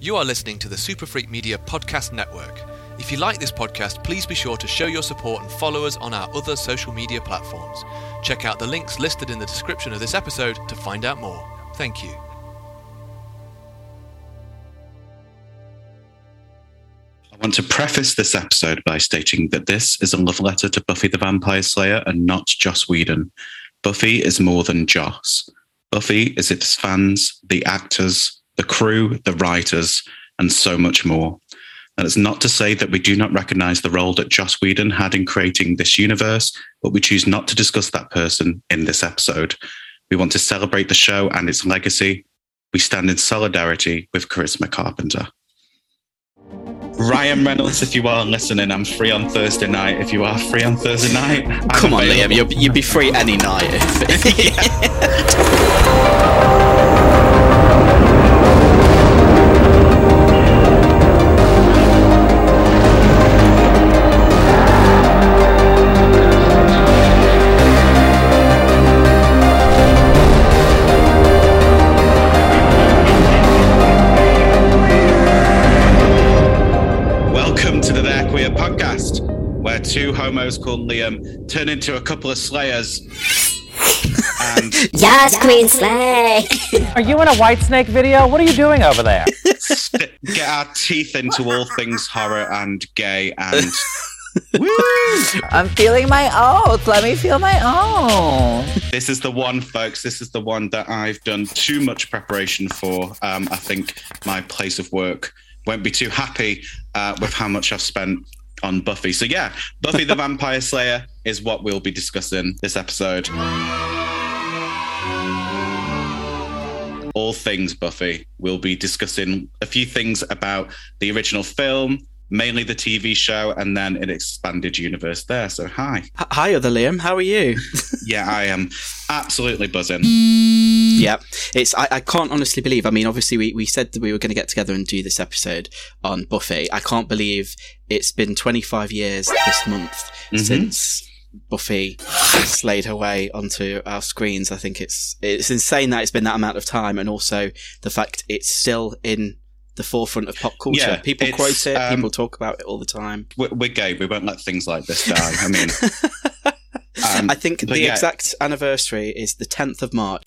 You are listening to the Super Freak Media Podcast Network. If you like this podcast, please be sure to show your support and follow us on our other social media platforms. Check out the links listed in the description of this episode to find out more. Thank you. I want to preface this episode by stating that this is a love letter to Buffy the Vampire Slayer and not Joss Whedon. Buffy is more than Joss. Buffy is its fans, the actors, the crew, the writers, and so much more. And it's not to say that we do not recognize the role that Joss Whedon had in creating this universe, but we choose not to discuss that person in this episode. We want to celebrate the show and its legacy. We stand in solidarity with Charisma Carpenter. Ryan Reynolds, if you are listening, I'm free on Thursday night. If you are free on Thursday night, I'm Come on, available. Liam, you'd, you'd be free any night. If, two homos called Liam turn into a couple of slayers. and Yes, Queen Slay! Are you in a Whitesnake video? What are you doing over there? st- get our teeth into all things horror and gay and woo! I'm feeling my oats. Let me feel my own. This is the one, folks. This is the one that I've done too much preparation for. Um, I think my place of work won't be too happy uh, with how much I've spent on Buffy. So yeah, Buffy the Vampire Slayer is what we'll be discussing this episode. All things Buffy. We'll be discussing a few things about the original film, mainly the TV show, and then an expanded universe there. So hi. hi, other Liam. How are you? Yeah, I am absolutely buzzing. yeah, it's. I, I can't honestly believe. I mean, obviously, we, we said that we were going to get together and do this episode on Buffy. I can't believe it's been 25 years this month Mhm. since Buffy slayed her way onto our screens. I think it's it's insane that it's been that amount of time, and also the fact it's still in the forefront of pop culture. Yeah, people quote it. um, people talk about it all the time. we're, we're gay. We won't let things like this die. I mean, um, I think the yeah. exact anniversary is the 10th of March.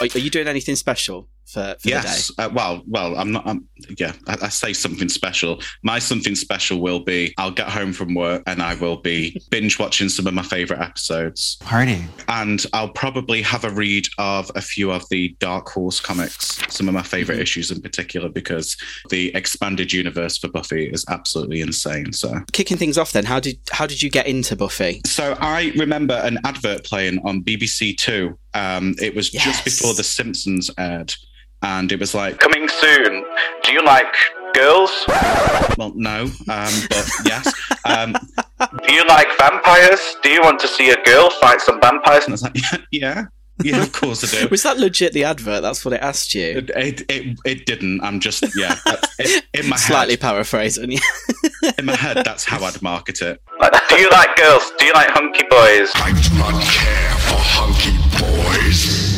Are, are you doing anything special for, for yes. Uh, well, well, I'm not. I'm, yeah, I, I say something special. My something special will be I'll get home from work and I will be binge watching some of my favorite episodes, Party. and I'll probably have a read of a few of the Dark Horse comics, some of my favorite Mm-hmm. issues in particular, because the expanded universe for Buffy is absolutely insane. So. Kicking things off, then, how did how did you get into Buffy? So I remember an advert playing on BBC Two. Um, it was Yes. just before The Simpsons aired, and it was like coming soon. Do you like girls? Well, no, um, but yes. Um, do you like vampires? Do you want to see a girl fight some vampires? And I was like, yeah, yeah, yeah of course I do. Was that legit the advert? That's what it asked you. It, it, it, it didn't. I'm just yeah. that's- it- in my Slightly head, paraphrasing. in my head, that's how I'd market it. do you like girls? Do you like hunky boys? I do not care for hunky boys.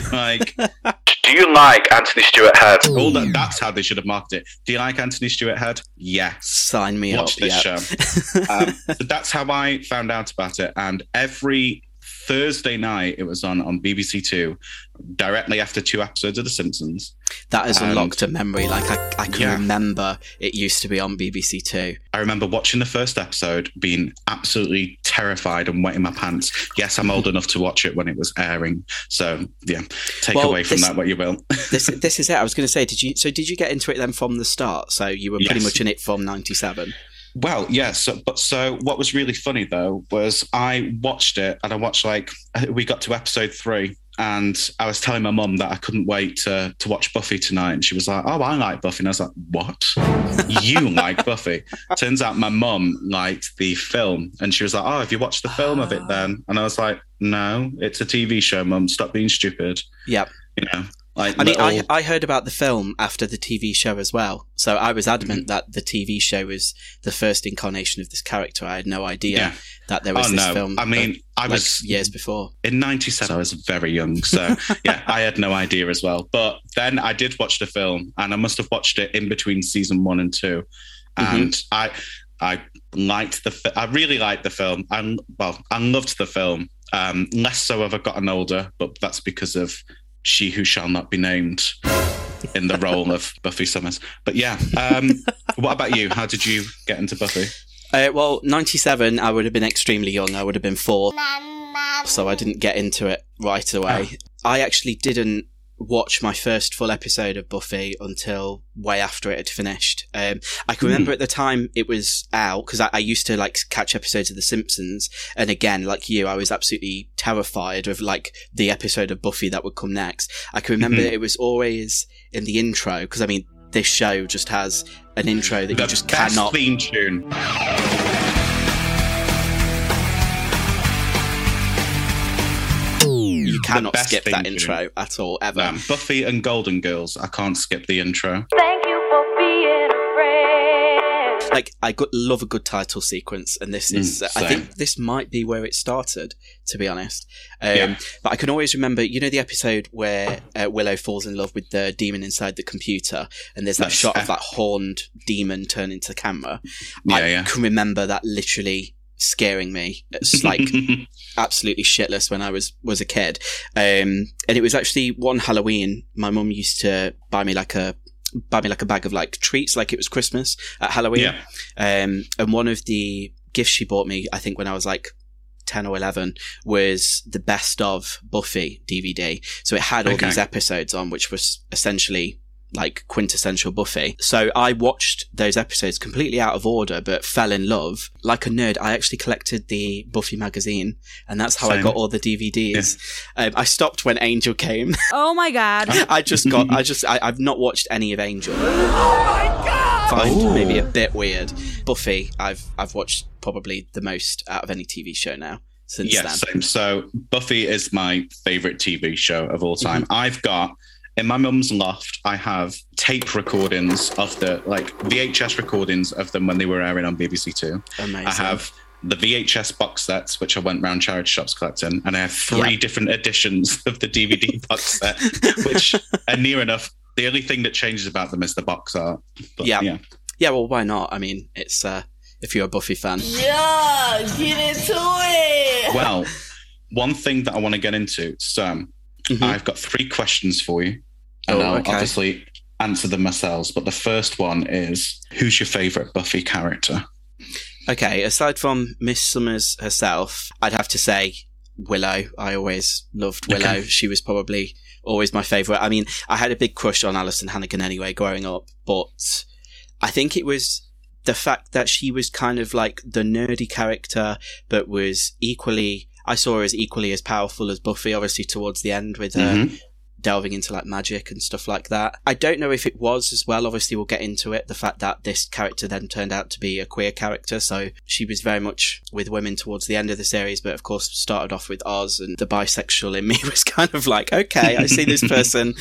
like, do you like Anthony Stewart Head? All that, that's how they should have marketed it. Do you like Anthony Stewart Head? Yes. Sign me Watch up. this yeah. show. Um, so that's how I found out about it. And every Thursday night, it was on on BBC Two, directly after two episodes of The Simpsons. That has And- unlocked a memory. Like I, I can Yeah. remember it used to be on BBC Two. I remember watching the first episode, being absolutely terrified and wetting my pants. Yes, I'm old enough to watch it when it was airing. So yeah, take Well, away from this- that what you will. This this is it. I was going to say, did you? So did you get into it then from the start? So you were pretty Yes. much in it from '97. Well, yeah. So, but so what was really funny though was I watched it and I watched like we got to episode three and I was telling my mum that I couldn't wait to to watch Buffy tonight, and she was like, "Oh, I like Buffy," and I was like, "What? you like Buffy?" Turns out my mum liked the film, and she was like, "Oh, have you watched the film of it ah. then?" And I was like, "No, it's a TV show, mum. Stop being stupid." Yep. You know. Like, I mean, I, little- I heard about the film after the TV show as well. So I was adamant that the TV show was the first incarnation of this character. I had no idea Yeah. that there was oh this no! film. I mean, uh, I like was years before. in '97. I was very young, so yeah, I had no idea as well. But then I did watch the film, and I must have watched it in between season one and two, Mm-hmm. and I I liked the. fi- I really liked the film. I well, I loved the film. Um, less so have I gotten older, but that's because of she who shall not be named in the role of Buffy Summers. But yeah, um, what about you? How did you get into Buffy? Uh, well, 97, I would have been extremely young. I would have been four. So I didn't get into it right away. I actually didn't watch my first full episode of Buffy until way after it had finished. Um, I can remember at the time it was out because I, I used to like catch episodes of The Simpsons. And again, like you, I was absolutely terrified of like the episode of Buffy that would come next. I can remember Mhm. it was always in the intro because I mean, this show just has an intro that you just cannot theme tune. Cannot best skip that tune. intro at all, ever. Buffy and Golden Girls. I can't skip the intro. Thank you for being a friend. Like, I got, love a good title sequence, and this is, Mm, I think this might be where it started, to be honest. Um, Yeah. But I can always remember, you know, the episode where uh, Willow falls in love with the demon inside the computer, and there's that That's- shot of that horned demon turning to the camera. Yeah, I yeah. can remember that literally scaring me. It's like absolutely shitless when I was was a kid. Um, and it was actually one Halloween. My mum used to buy me like a buy me like a bag of like treats, like it was Christmas at Halloween. yeah. Um, and one of the gifts she bought me, I think when I was like. 10 or 11 was the best of Buffy DVD. So it had all Okay. these episodes on, which was essentially like quintessential Buffy. So I watched those episodes completely out of order, but fell in love. Like a nerd, I actually collected the Buffy magazine, and that's how I got all the DVDs. Um, I stopped when Angel came. Oh my god. I just got, I just, I, I've not watched any of Angel. Oh my god! Find Ooh. maybe a bit weird. Buffy, I've I've watched probably the most out of any TV show now since Yeah, then. same. So Buffy is my favorite TV show of all time. Mm-hmm. I've got in my mum's loft. I have tape recordings of the like VHS recordings of them when they were airing on BBC Two. Amazing. I have the VHS box sets, which I went round charity shops collecting, and I have three Yeah. different editions of the DVD box set, which are near enough. The only thing that changes about them is the box art. But, Yeah. yeah. Yeah, well, why not? I mean, it's uh, if you're a Buffy fan. Yeah, get into it. Well, one thing that I want to get into, so Mhm. I've got three questions for you, and Oh, I'll okay. obviously answer them myself. But the first one is, who's your favorite Buffy character? Okay, aside from Miss Summers herself, I'd have to say Willow. I always loved Willow. Okay. She was probably always my favourite. I mean, I had a big crush on Alyson Hannigan anyway growing up, but I think it was the fact that she was kind of like the nerdy character, but was equally, I saw her as equally as powerful as Buffy, obviously towards the end with her Mhm. delving into like magic and stuff like that. I don't know if it was as well. Obviously, we'll get into it. The fact that this character then turned out to be a queer character. So she was very much with women towards the end of the series, but of course started off with Oz and the bisexual in me was kind of like, okay, I see this person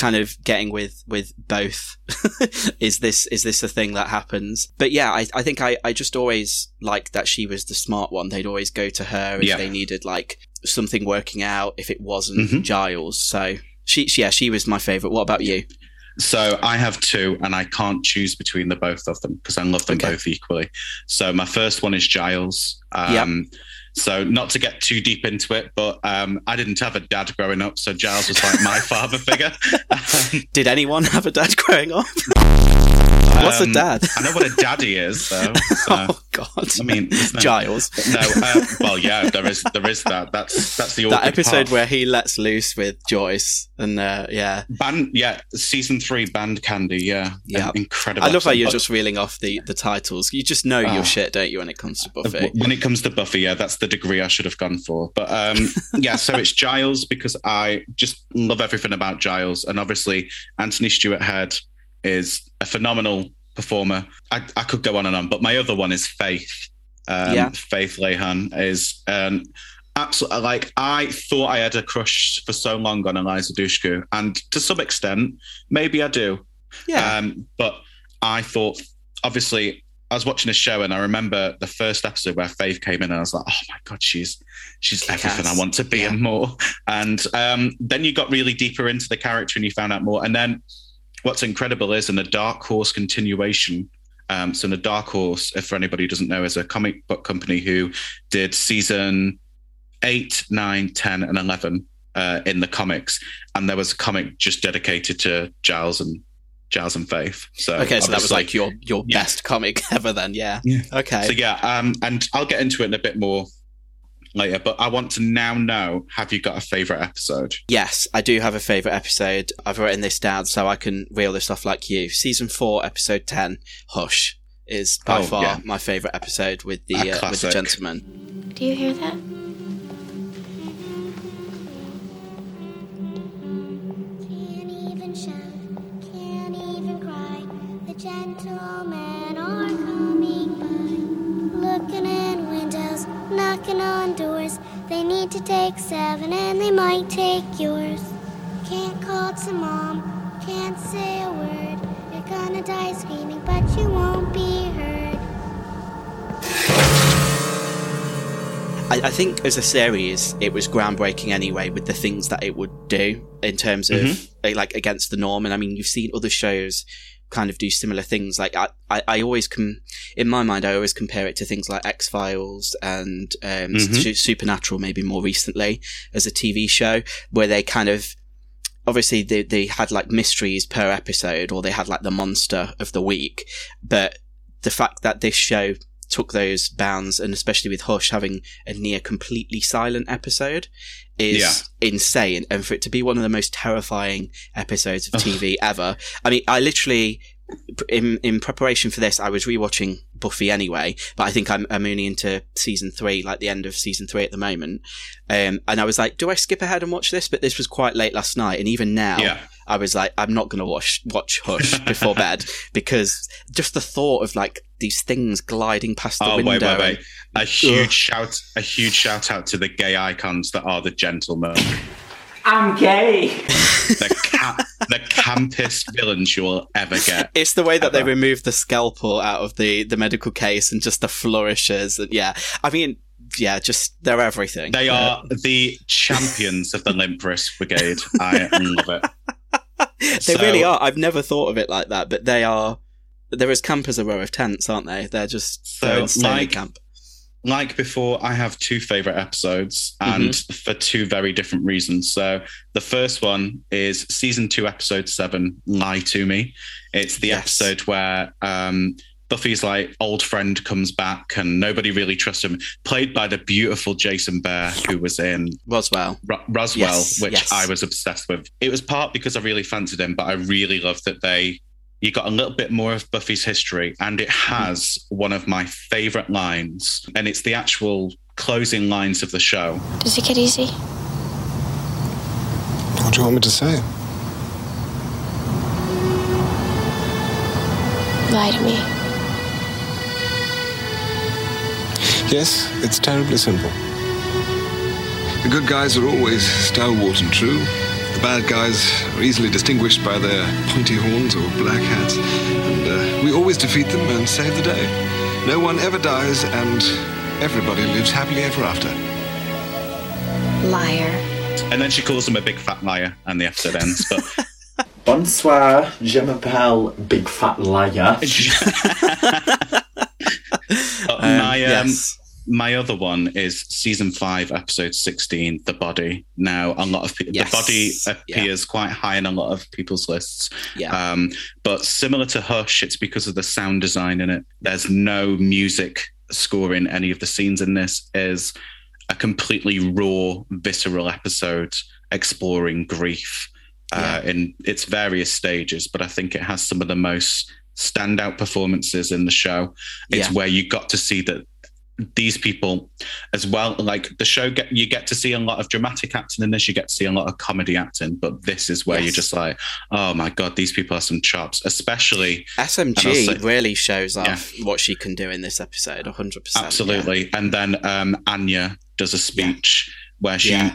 kind of getting with with both is this is this a thing that happens but yeah i, I think I, I just always liked that she was the smart one they'd always go to her if Yeah. they needed like something working out if it wasn't Mhm. giles so she yeah she was my favorite what about you So I have two, and I can't choose between the both of them because I love them Okay. both equally. So my first one is Giles. Um, So not to get too deep into it, but um, I didn't have a dad growing up, so Giles was like my father figure. Um, did anyone have a dad growing up what's a um, dad I know what a daddy is, though. So, oh god I mean, no- giles no. Uh, well, yeah, there is there is that. That's that's the that episode part. where he lets loose with joyce and uh, yeah band, yeah, season three, band candy, yeah, Yeah. incredible. I love how you're just reeling off the, the titles. You just know Oh. your shit, don't you, when it comes to Buffy? When it comes to Buffy, yeah, that's the degree I should have gone for. But um, yeah, so it's Giles because I just love everything about Giles, and obviously Anthony Stewart Head is a phenomenal performer. I, I could go on and on, but my other one is Faith. Um, Yeah. Faith Lehane is an absolutely. Like I thought I had a crush for so long on Eliza Dushku, and to some extent, maybe I do. Yeah. Um, but I thought, obviously, I was watching a show, and I remember the first episode where Faith came in, and I was like, "Oh my god, she's she's everything I want to be Yeah. and more." And um, then you got really deeper into the character, and you found out more. And then what's incredible is in the Dark Horse continuation. Um, so, in the Dark Horse, if for anybody who doesn't know, is a comic book company who did season eight, nine, 10, and 11 uh, in the comics. And there was a comic just dedicated to Giles and Giles and Faith. So, okay, so that was like your your Yeah. best comic ever then, yeah. Yeah. Okay. So, yeah, um, and I'll get into it in a bit more later, but I want to now know have you got a favorite episode? Yes, I do have a favourite episode. I've written this down so I can reel this off like you. Season four, episode ten, Hush, is by Oh, far yeah. my favourite episode with the uh, with the gentleman. Do you hear that? Can't even shout, can't even cry. The gentlemen are coming by. Looking in windows, knocking on doors. They need to take seven and they might take yours. Can't call to mom, can't say a word. You're gonna die screaming, but you won't be heard. I, I think as a series, it was groundbreaking anyway with the things that it would do in terms of Mm-hmm. like against the norm. And I mean, you've seen other shows kind of do similar things. Like I, I, I always com- in my mind, I always compare it to things like X Files and um, Mhm. Supernatural, maybe more recently as a TV show where they kind of obviously they, they had like mysteries per episode or they had like the monster of the week but the fact that this show took those bounds and especially with hush having a near completely silent episode is Yeah. insane. And for it to be one of the most terrifying episodes of tv ever. I mean i literally in in preparation for this, I was rewatching Buffy anyway, but I think I'm, I'm only into season three, like the end of season three at the moment. Um, and I was like, do I skip ahead and watch this? But this was quite late last night, and even now, Yeah. I was like, I'm not going to watch watch Hush before bed because just the thought of like these things gliding past the Oh, window. wait, wait, and- wait. A huge shout, a huge shout out to the gay icons that are the gentlemen. I'm gay. the, ca- the campest villains you will ever get. It's the way that they remove the scalpel out of the, the medical case and just the flourishes. And yeah, I mean, yeah, just they're everything. They are the champions of the limp wrist brigade. I love it. they So- really are. I've never thought of it like that, but they are. They're as camp as a row of tents, aren't they? They're just So, they're like- camp. Like before, I have two favorite episodes, and for two very different reasons. So the first one is season two, episode seven, "Lie to Me." It's the Yes. episode where um, Buffy's like old friend comes back, and nobody really trusts him. Played by the beautiful Jason Behr, who was in Roswell. Ro- Roswell, Yes, which yes. I was obsessed with. It was part because I really fancied him, but I really loved that they you got a little bit more of Buffy's history, and it has one of my favorite lines, and it's the actual closing lines of the show. Does it get easy? What do you want me to say? Lie to me. Yes, it's terribly simple. The good guys are always stalwart and true. The bad guys are easily distinguished by their pointy horns or black hats. And uh, we always defeat them and save the day. No one ever dies, and everybody lives happily ever after. Liar. And then she calls him a big fat liar, and the episode ends. But Bonsoir, je m'appelle Big Fat Liar. But Um, my um, yes. My other one is season five, episode sixteen, the body. Now a lot of people, Yes. the body Yeah. appears quite high in a lot of people's lists. Yeah. Um, but similar to Hush, it's because of the sound design in it. There's no music score in any of the scenes in this. Is a completely raw, visceral episode exploring grief uh, in its various stages. But I think it has some of the most standout performances in the show. It's Yeah. where you got to see that these people as well. Like the show, get you get to see a lot of dramatic acting in this. You get to see a lot of comedy acting, but this is where Yes. you're just like, oh my god, these people are some chops. Especially SMG say- really shows off what she can do in this episode. 100%. yeah. absolutely. And then um, Anya does a speech where she Yeah.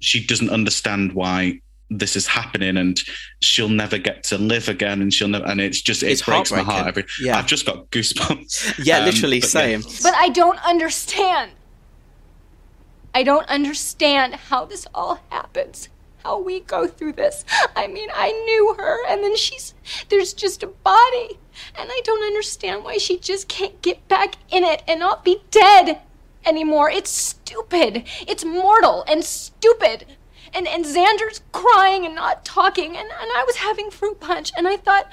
she doesn't understand why this is happening and she'll never get to live again and she'll never and it's just it It's breaks my heart every. Yeah. I've just got goosebumps Yeah, Um, literally, but yeah. same. But I don't understand. I don't understand how this all happens. How we go through this. I mean, I knew her, and then she's. There's just a body. And I don't understand why she just can't get back in it and not be dead anymore. It's stupid. It's mortal and stupid. And, and Xander's crying and not talking, and, and I was having fruit punch, and I thought,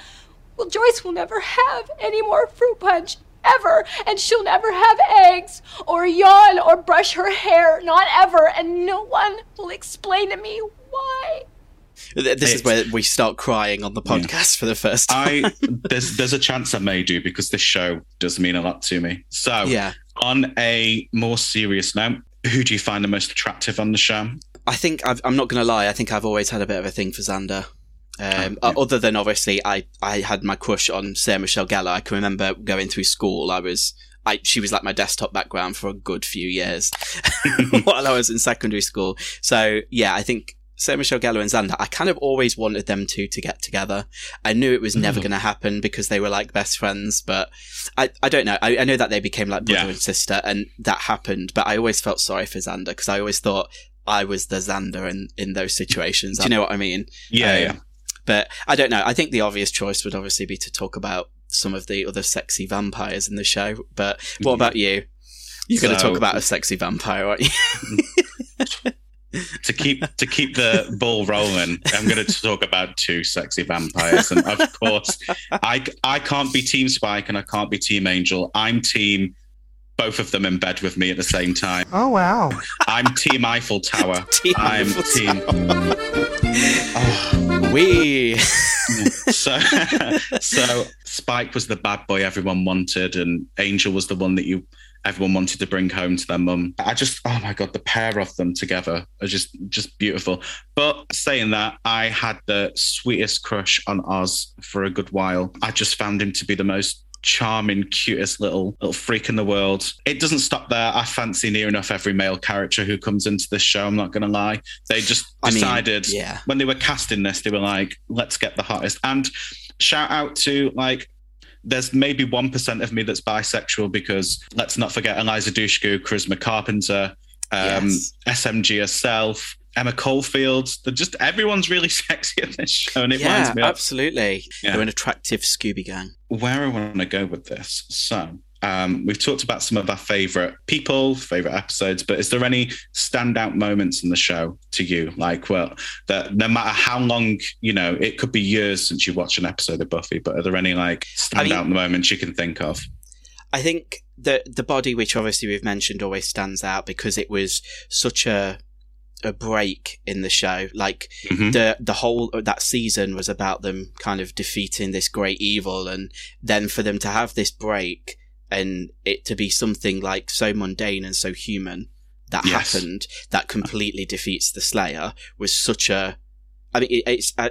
well, Joyce will never have any more fruit punch ever, and she'll never have eggs or yawn or brush her hair, not ever, and no one will explain to me why. This is It's- where we start crying on the podcast for the first time. I there's there's a chance I may do because this show does mean a lot to me. So Yeah. on a more serious note, who do you find the most attractive on the show? I think I've, I'm not going to lie. I think I've always had a bit of a thing for Xander. Um, Oh, yeah. Other than obviously, I, I had my crush on Sarah Michelle Gellar. I can remember going through school. I was I she was like my desktop background for a good few years while I was in secondary school. So yeah, I think Sarah Michelle Gellar and Xander. I kind of always wanted them two to get together. I knew it was never Mm. going to happen because they were like best friends, but I, I don't know. I, I know that they became like brother Yeah. and sister, and that happened. But I always felt sorry for Xander because I always thought I was the Xander in, in those situations. Do you know what I mean? Yeah, Um, yeah. But I don't know. I think the obvious choice would obviously be to talk about some of the other sexy vampires in the show. But what about you? You're going to talk about a sexy vampire, aren't you? to keep to keep the ball rolling, I'm going to talk about two sexy vampires, and of course, I I can't be Team Spike and I can't be Team Angel. I'm Team both of them in bed with me at the same time. Oh, wow. I'm Team Eiffel Tower. Team I'm Eiffel Team. Oh, we. so so Spike was the bad boy everyone wanted, and Angel was the one that you everyone wanted to bring home to their mum. I just oh my god, the pair of them together are just just beautiful. But saying that, I had the sweetest crush on Oz for a good while. I just found him to be the most charming, cutest little little freak in the world. It doesn't stop there. I fancy near enough every male character who comes into this show. I'm not gonna lie. They just I mean, decided yeah. when they were casting this, they were like, let's get the hottest. And shout out to like, there's maybe 1% of me that's bisexual because let's not forget Eliza Dushku, Charisma Carpenter, um, Yes. SMG herself, Emma Caulfield. They're just everyone's really sexy in this show. And it yeah, reminds me of absolutely. Yeah. They're an attractive Scooby Gang. Where I want to go with this. So, um, we've talked about some of our favorite people, favorite episodes, but is there any standout moments in the show to you? Like, well, that no matter how long, you know, it could be years since you watched an episode of Buffy, but are there any like I mean- standout moments you can think of? I think the the body, which obviously we've mentioned, always stands out because it was such a a break in the show. Like Mhm. the the whole that season was about them kind of defeating this great evil, and then for them to have this break and it to be something like so mundane and so human that Yes. happened that completely defeats the Slayer was such a. I mean, it, it's uh,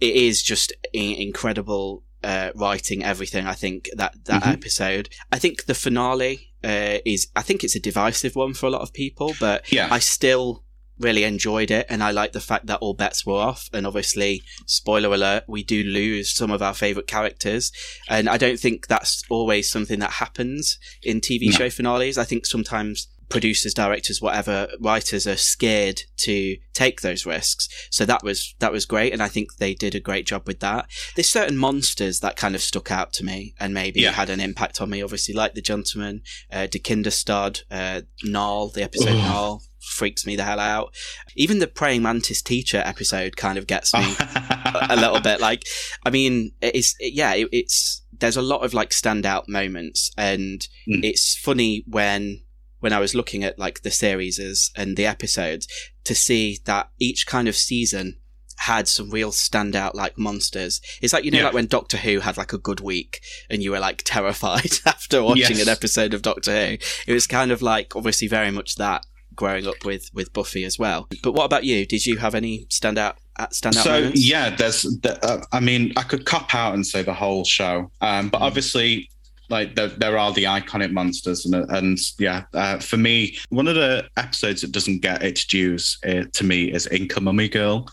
it is just incredible uh, writing. Everything I think that that Mhm. episode. I think the finale uh, is. I think it's a divisive one for a lot of people, but Yeah. I still really enjoyed it, and I like the fact that all bets were off. And obviously, spoiler alert, we do lose some of our favorite characters, and I don't think that's always something that happens in TV No. show finales. I think sometimes producers, directors, whatever, writers are scared to take those risks. So that was that was great, and I think they did a great job with that. There's certain monsters that kind of stuck out to me and maybe Yeah. had an impact on me. Obviously, like the gentleman, uh, Der Kindestod, uh, the episode Ugh. Freaks me the hell out. Even the praying mantis teacher episode kind of gets me a, a little bit. Like, I mean, it's it, yeah, it, it's there's a lot of like standout moments, and Mm. it's funny when when I was looking at like the series and the episodes to see that each kind of season had some real standout like monsters. It's like you know, Yeah. like when Doctor Who had like a good week, and you were like terrified after watching Yes. an episode of Doctor Who. It was kind of like obviously very much that growing up with with Buffy as well. But what about you? Did you have any standout uh, standout so moments? yeah there's the, uh, i mean i could cop out and say the whole show um Mm. but obviously like there, there are the iconic monsters and, and yeah uh, for me one of the episodes that doesn't get its dues uh, to me is inca mummy girl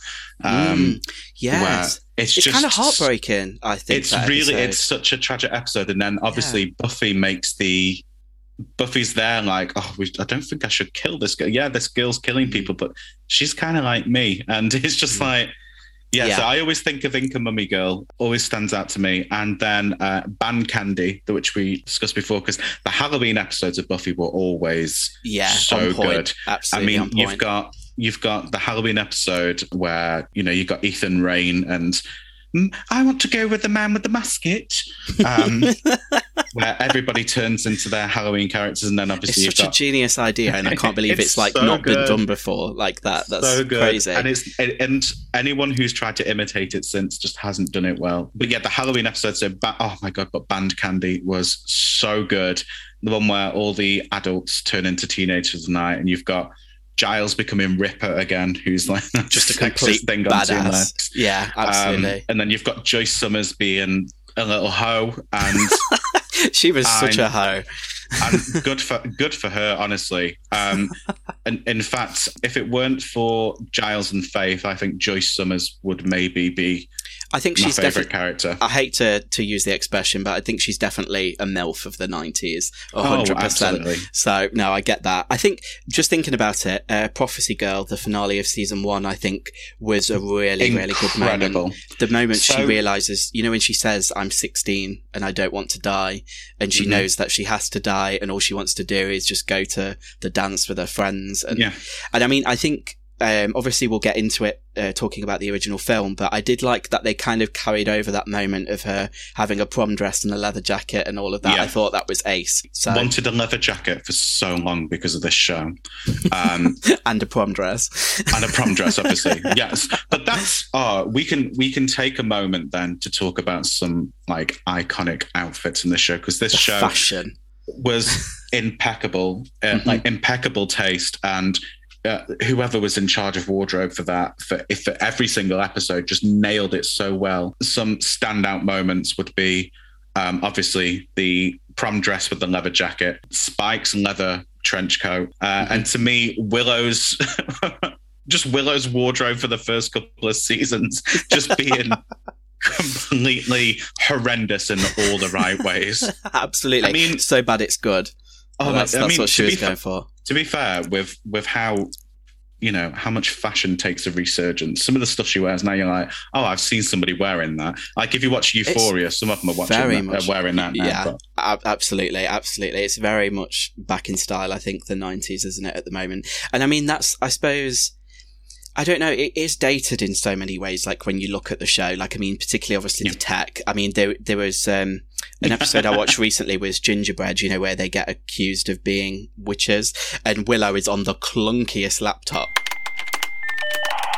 um Mm, yes. it's, It's just kind of heartbreaking. I think it's really it's such a tragic episode and then obviously buffy makes the buffy's there like oh we, i don't think i should kill this girl yeah this girl's killing Mm. people but she's kind of like me and it's just like yeah, Yeah. so I always think of Inca Mummy Girl, always stands out to me. And then uh, Band Candy, which we discussed before, because the Halloween episodes of Buffy were always yeah, so good. Absolutely I mean, you've got you've got the Halloween episode where you know you've got Ethan Rayne and "Mm, I want to go with the man with the musket, um, where everybody turns into their Halloween characters, and then it's obviously you've such a genius idea, and I can't believe it's, It's like so not been done before like that. That's so good. crazy. And it's and- anyone who's tried to imitate it since just hasn't done it well. But yeah, the Halloween episode. So ba- oh my god, but Band Candy was so good. The one where all the adults turn into teenagers at night, and you've got Giles becoming Ripper again, who's like just a complete thing badass. Yeah, Um, absolutely. and then you've got Joyce Summers being a little hoe, and she was such a hoe. and good for good for her, honestly. Um, and in fact, if it weren't for Giles and Faith, I think Joyce Summers would maybe be I think my she's favorite definitely. character. I hate to to use the expression, but I think she's definitely a milf of the nineties, hundred percent. So no, I get that. I think just thinking about it, uh, Prophecy Girl, the finale of season one, I think was a really really good moment. The moment she realizes, you know, when she says, "I'm 16 and I don't want to die," and she Mhm. knows that she has to die, and all she wants to do is just go to the dance with her friends, and Yeah. and I mean, I think um, obviously we'll get into it uh, talking about the original film, but I did like that they kind of carried over that moment of her having a prom dress and a leather jacket and all of that. Yeah. I thought that was ace. So Wanted a leather jacket for so long because of this show. Um, and a prom dress. and a prom dress, obviously. yes, but that's uh, we can we can take a moment then to talk about some like iconic outfits in this show because this show Fashion. was impeccable, uh, Mhm. like impeccable taste, and uh, whoever was in charge of wardrobe for that for if for every single episode just nailed it so well. Some standout moments would be um, obviously the prom dress with the leather jacket, Spike's leather trench coat, uh, and to me Willow's. Just Willow's wardrobe for the first couple of seasons, just being completely horrendous in all the right ways. Absolutely. I mean- so bad it's good. Oh, Well, that's I mean, what she to was be fa- going for. to be fair, with with how you know how much fashion takes a resurgence. Some of the stuff she wears now, you're like, oh, I've seen somebody wearing that. Like if you watch Euphoria, some of them are watching very that, much- wearing that. Now, yeah, but- absolutely, absolutely. It's very much back in style. I think the '90s, isn't it, at the moment? And I mean, that's I suppose. I don't know. It is dated in so many ways. Like when you look at the show, like I mean, particularly obviously the tech. I mean, there there was um, an episode I watched recently was Gingerbread. You know, where they get accused of being witches, and Willow is on the clunkiest laptop.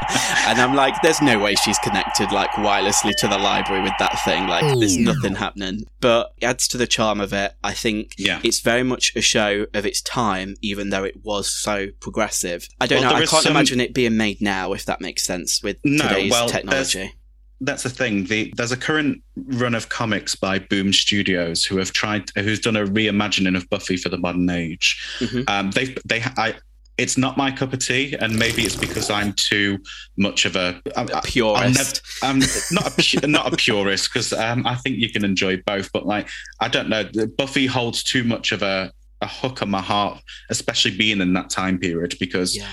and I'm like, there's no way she's connected like wirelessly to the library with that thing. Like, there's nothing happening. But it adds to the charm of it. I think Yeah. it's very much a show of its time, even though it was so progressive. I don't Well, know. I can't some- imagine it being made now, if that makes sense, with No, today's well, technology. that's the thing. The, there's a current run of comics by Boom Studios who have tried, who's done a reimagining of Buffy for the modern age. Mhm. Um, they they I. It's not my cup of tea, and maybe it's because I'm too much of a purist. I'm, nev- I'm not a not a purist because um, I think you can enjoy both. But like, I don't know, Buffy holds too much of a, a hook on my heart, especially being in that time period because Yeah.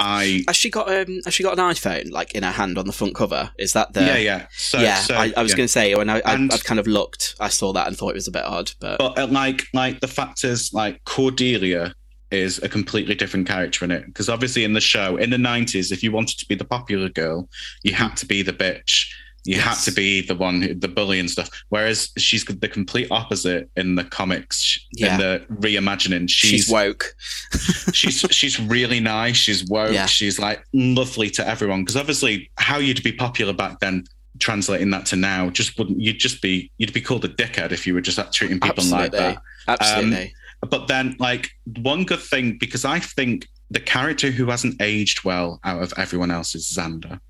I Has she got um? Has she got an iPhone like in her hand on the front cover? Is that the? yeah yeah so yeah, so, I, I was yeah. going to say when I, I And- I've kind of looked, I saw that and thought it was a bit odd, but But uh, like, like the fact is, like Cordelia is a completely different character in it because obviously in the show in the nineties, if you wanted to be the popular girl, you had to be the bitch. You Yes. had to be the one, who, the bully and stuff. Whereas she's the complete opposite in the comics, Yeah. in the reimagining. She's, She's woke. she's she's really nice. She's woke. Yeah. She's like lovely to everyone. Because obviously, how you'd be popular back then, translating that to now, just wouldn't. You'd just be you'd be called a dickhead if you were just treating people like Absolutely. that. Um, Absolutely. But then, like one good thing, because I think the character who hasn't aged well out of everyone else is Xander.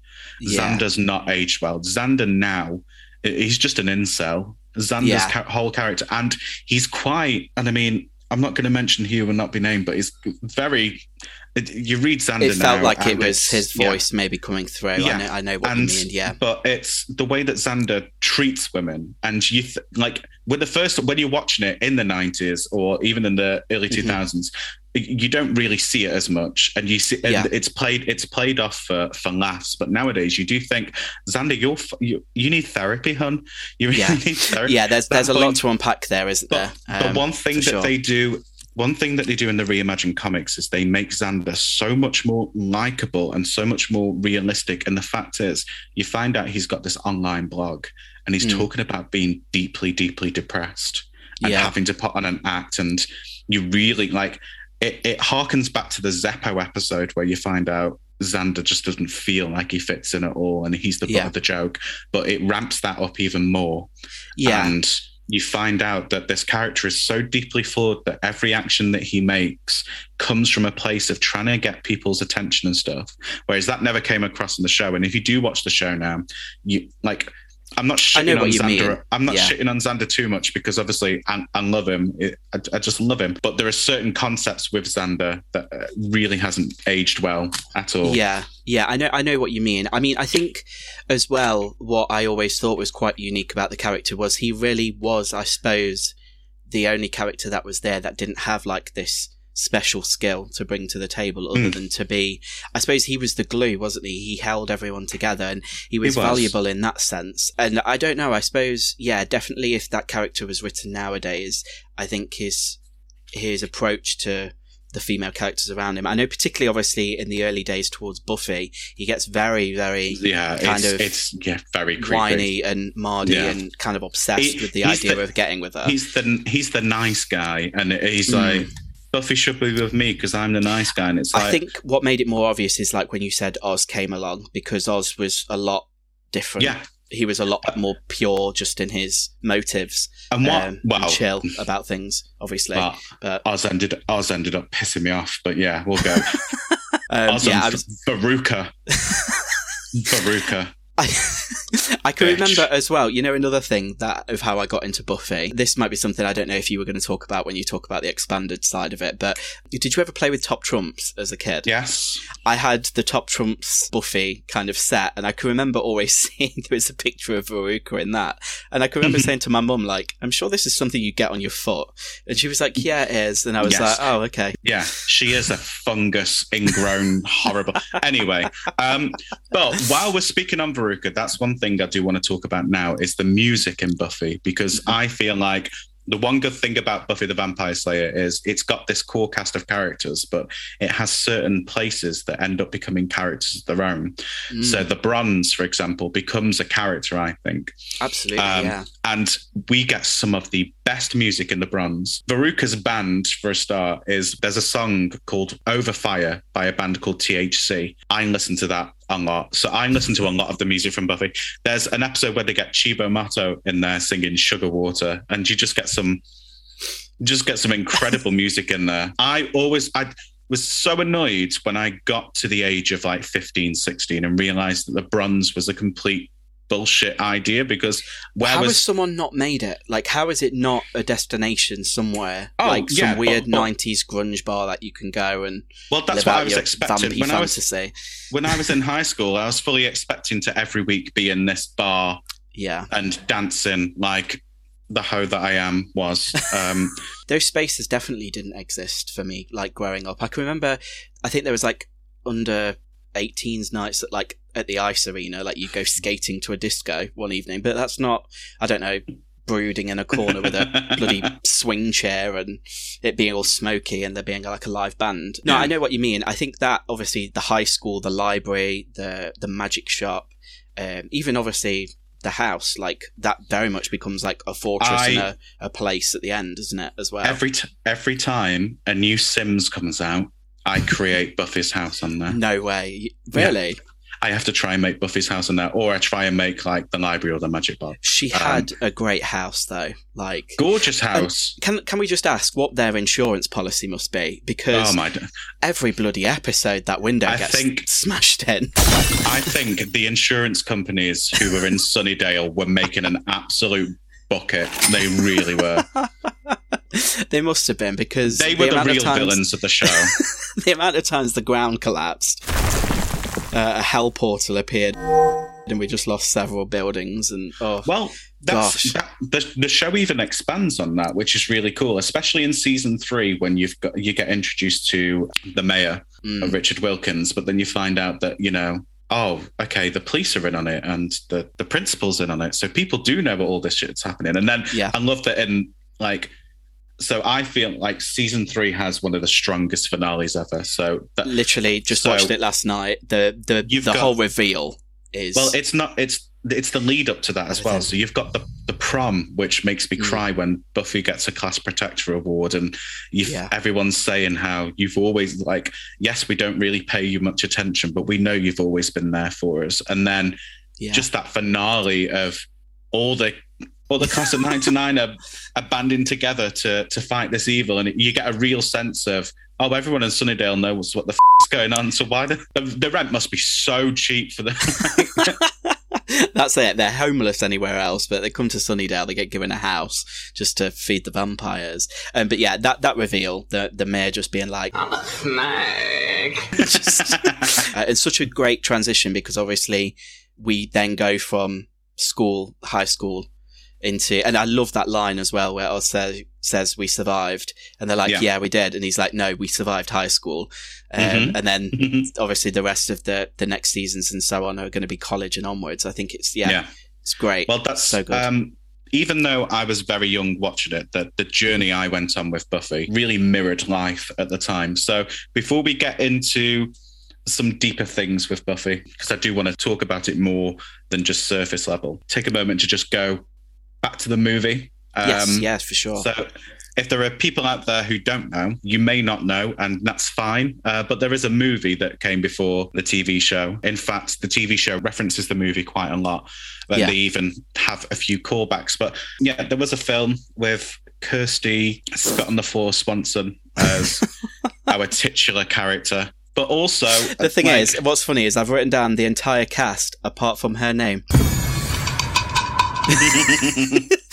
Yeah. Xander's not aged well. Xander now, he's just an incel. Xander's Yeah. ca- whole character, and he's quite. And I mean, I'm not going to mention who will not be named, but he's very. It- You read Xander. it felt now, like it was his yeah. voice maybe coming through. I Yeah. know, I know what And- you mean. Yeah. But it's the way that Xander treats women, and you th- like with the first when you're watching it in the '90s or even in the early Mhm. 2000s, you don't really see it as much, and you see and Yeah. it's played it's played off for, for laughs. But nowadays, you do think Xander, you're you, you need therapy, hun. You really Yeah. need therapy. Yeah, there's That there's a lot to unpack there, isn't there? but Um, one thing that sure. they do, one thing that they do in the reimagined comics is they make Xander so much more likable and so much more realistic. And the fact is, you find out he's got this online blog and he's Mm. talking about being deeply, deeply depressed and Yeah. having to put on an act. And you really like it, it harkens back to the Zeppo episode where you find out Xander just doesn't feel like he fits in at all and he's the butt Yeah. of the joke. But it ramps that up even more. yeah, And you find out that this character is so deeply flawed that every action that he makes comes from a place of trying to get people's attention and stuff. Whereas that never came across in the show. And if you do watch the show now, you like. I'm not I know shitting on what you Xander. mean. I'm not Yeah. shitting on Xander too much because obviously I, I love him. It, I, I just love him. But there are certain concepts with Xander that uh, really hasn't aged well at all. Yeah, yeah, I know, I know what you mean. I mean, I think as well, what I always thought was quite unique about the character was he really was, I suppose, the only character that was there that didn't have like this special skill to bring to the table other Mm. than to be I suppose he was the glue wasn't he he held everyone together and he was, was. valuable in that sense and I don't know I suppose yeah definitely if that character was written nowadays I think his his approach to the female characters around him. I know, particularly obviously in the early days towards Buffy, he gets very, very Yeah, kind it's, of it's yeah, very creepy. whiny and mardy Yeah. and kind of obsessed He- with the idea the- of getting with her. He's the he's the nice guy, and he's Mm. like Buffy should be with me because I'm the nice guy, and it's like I think what made it more obvious is like when you said Oz came along because Oz was a lot different. yeah. He was a lot more pure just in his motives. And what? um, and chill about things, obviously. but But Oz ended Oz ended up pissing me off. But yeah, we'll go. um, Oz yeah, and was, Veruca. Veruca. I, I can Bitch. remember as well, you know, another thing that of how I got into Buffy. This might be something I don't know if you were going to talk about when you talk about the expanded side of it, but did you ever play with Top Trumps as a kid? Yes. I had the Top Trumps Buffy kind of set, and I can remember always seeing there was a picture of Veruca in that. And I can remember saying to my mum, like, I'm sure this is something you get on your foot. And she was like, Yeah, it is. And I was Yes. like, Oh, okay. Yeah, she is a fungus, ingrown, horrible. Anyway, um, but while we're speaking on Veruca, that's one thing I do want to talk about now is the music in Buffy because Mm-hmm. I feel like the one good thing about Buffy the Vampire Slayer is it's got this core cast of characters, but it has certain places that end up becoming characters of their own. Mm, So the Bronze, for example, becomes a character, I think. absolutely, Um, yeah. And we get some of the best music in the bronze. Veruca's band, for a start, is there's a song called Over Fire by a band called THC. I listen to that a lot. So I listen to a lot of the music from Buffy. There's an episode where they get Cibo Matto in there singing Sugar Water, and you just get some just get some incredible music in there. I always I was so annoyed when I got to the age of like 15, 16 and realized that the bronze was a complete bullshit idea because where How was has someone not made it? Like, how is it not a destination somewhere? Oh, like some yeah, weird but- 90s grunge bar that you can go and well that's what I was expecting when I was when I was in high school I was fully expecting to every week be in this bar Yeah. and dancing like the hoe that I am was um those spaces definitely didn't exist for me like growing up i can remember i think there was like under 18s nights at like at the ice arena like you go skating to a disco one evening but that's not i don't know brooding in a corner with a bloody swing chair and it being all smoky and there being like a live band no Yeah. i know what you mean i think that obviously the high school the library the the magic shop um, even obviously the house. Like that very much becomes like a fortress I- and a, a place at the end, isn't it? As well. Every t- every time a new Sims comes out, I create Buffy's house on there. no way, really. I have to try and make Buffy's house on there, or I try and make like the library or the magic box. She Um, had a great house though. Like Gorgeous house. can can we just ask what their insurance policy must be? Because Oh my! every bloody episode that window I gets think- smashed in. I think the insurance companies who were in Sunnydale were making an absolute bucket. They really were. they must have been because They were the of real times- villains of the show. the amount of times the ground collapsed, uh, a hell portal appeared, and we just lost several buildings. And oh, Well, Gosh. that's that, the, the show even expands on that, which is really cool, especially in season three when you've got you get introduced to the mayor, Mm. Richard Wilkins, but then you find out that you know. Oh, okay. The police are in on it, and the the principal's in on it. So people do know what all this shit's happening. And then Yeah. I love that in like. So I feel like season three has one of the strongest finales ever. So that, literally just So- watched it last night. The the the got- whole reveal is Well, it's not. It's it's the lead up to that as well. So you've got the the prom, which makes me Mm. cry when Buffy gets a class protector award, and you've, Yeah. everyone's saying how you've always like. Yes, we don't really pay you much attention, but we know you've always been there for us. And then yeah. just that finale of all the. All the class of '99 are, are banding together to to fight this evil, and you get a real sense of oh, everyone in Sunnydale knows what the f- is going on. So why the, the the rent must be so cheap for them? That's it. They're homeless anywhere else, but they come to Sunnydale. They get given a house just to feed the vampires. Um, but yeah, that that reveal, the the mayor just being like, i'm just, uh, it's such a great transition because obviously we then go from school, high school, into, and I love that line as well where Oz says, says we survived, and they're like, Yeah. yeah. we did, and he's like, no, we survived high school, um, Mhm. and then obviously the rest of the the next seasons and so on are going to be college and onwards. I think it's yeah, Yeah. it's great. Well, that's so good. Um, even though I was very young watching it, the, the journey I went on with Buffy really mirrored life at the time. So before we get into some deeper things with Buffy, because I do want to talk about it more than just surface level, take a moment to just go back to the movie. Yes, Um, yes, for sure. So, if there are people out there who don't know, you may not know, and that's fine. Uh, but there is a movie that came before the TV show. In fact, the TV show references the movie quite a lot, and Yeah. they even have a few callbacks. But yeah, there was a film with Kirsty Scott on the Floor Swanson as our titular character. But also, the thing like- is, what's funny is I've written down the entire cast apart from her name.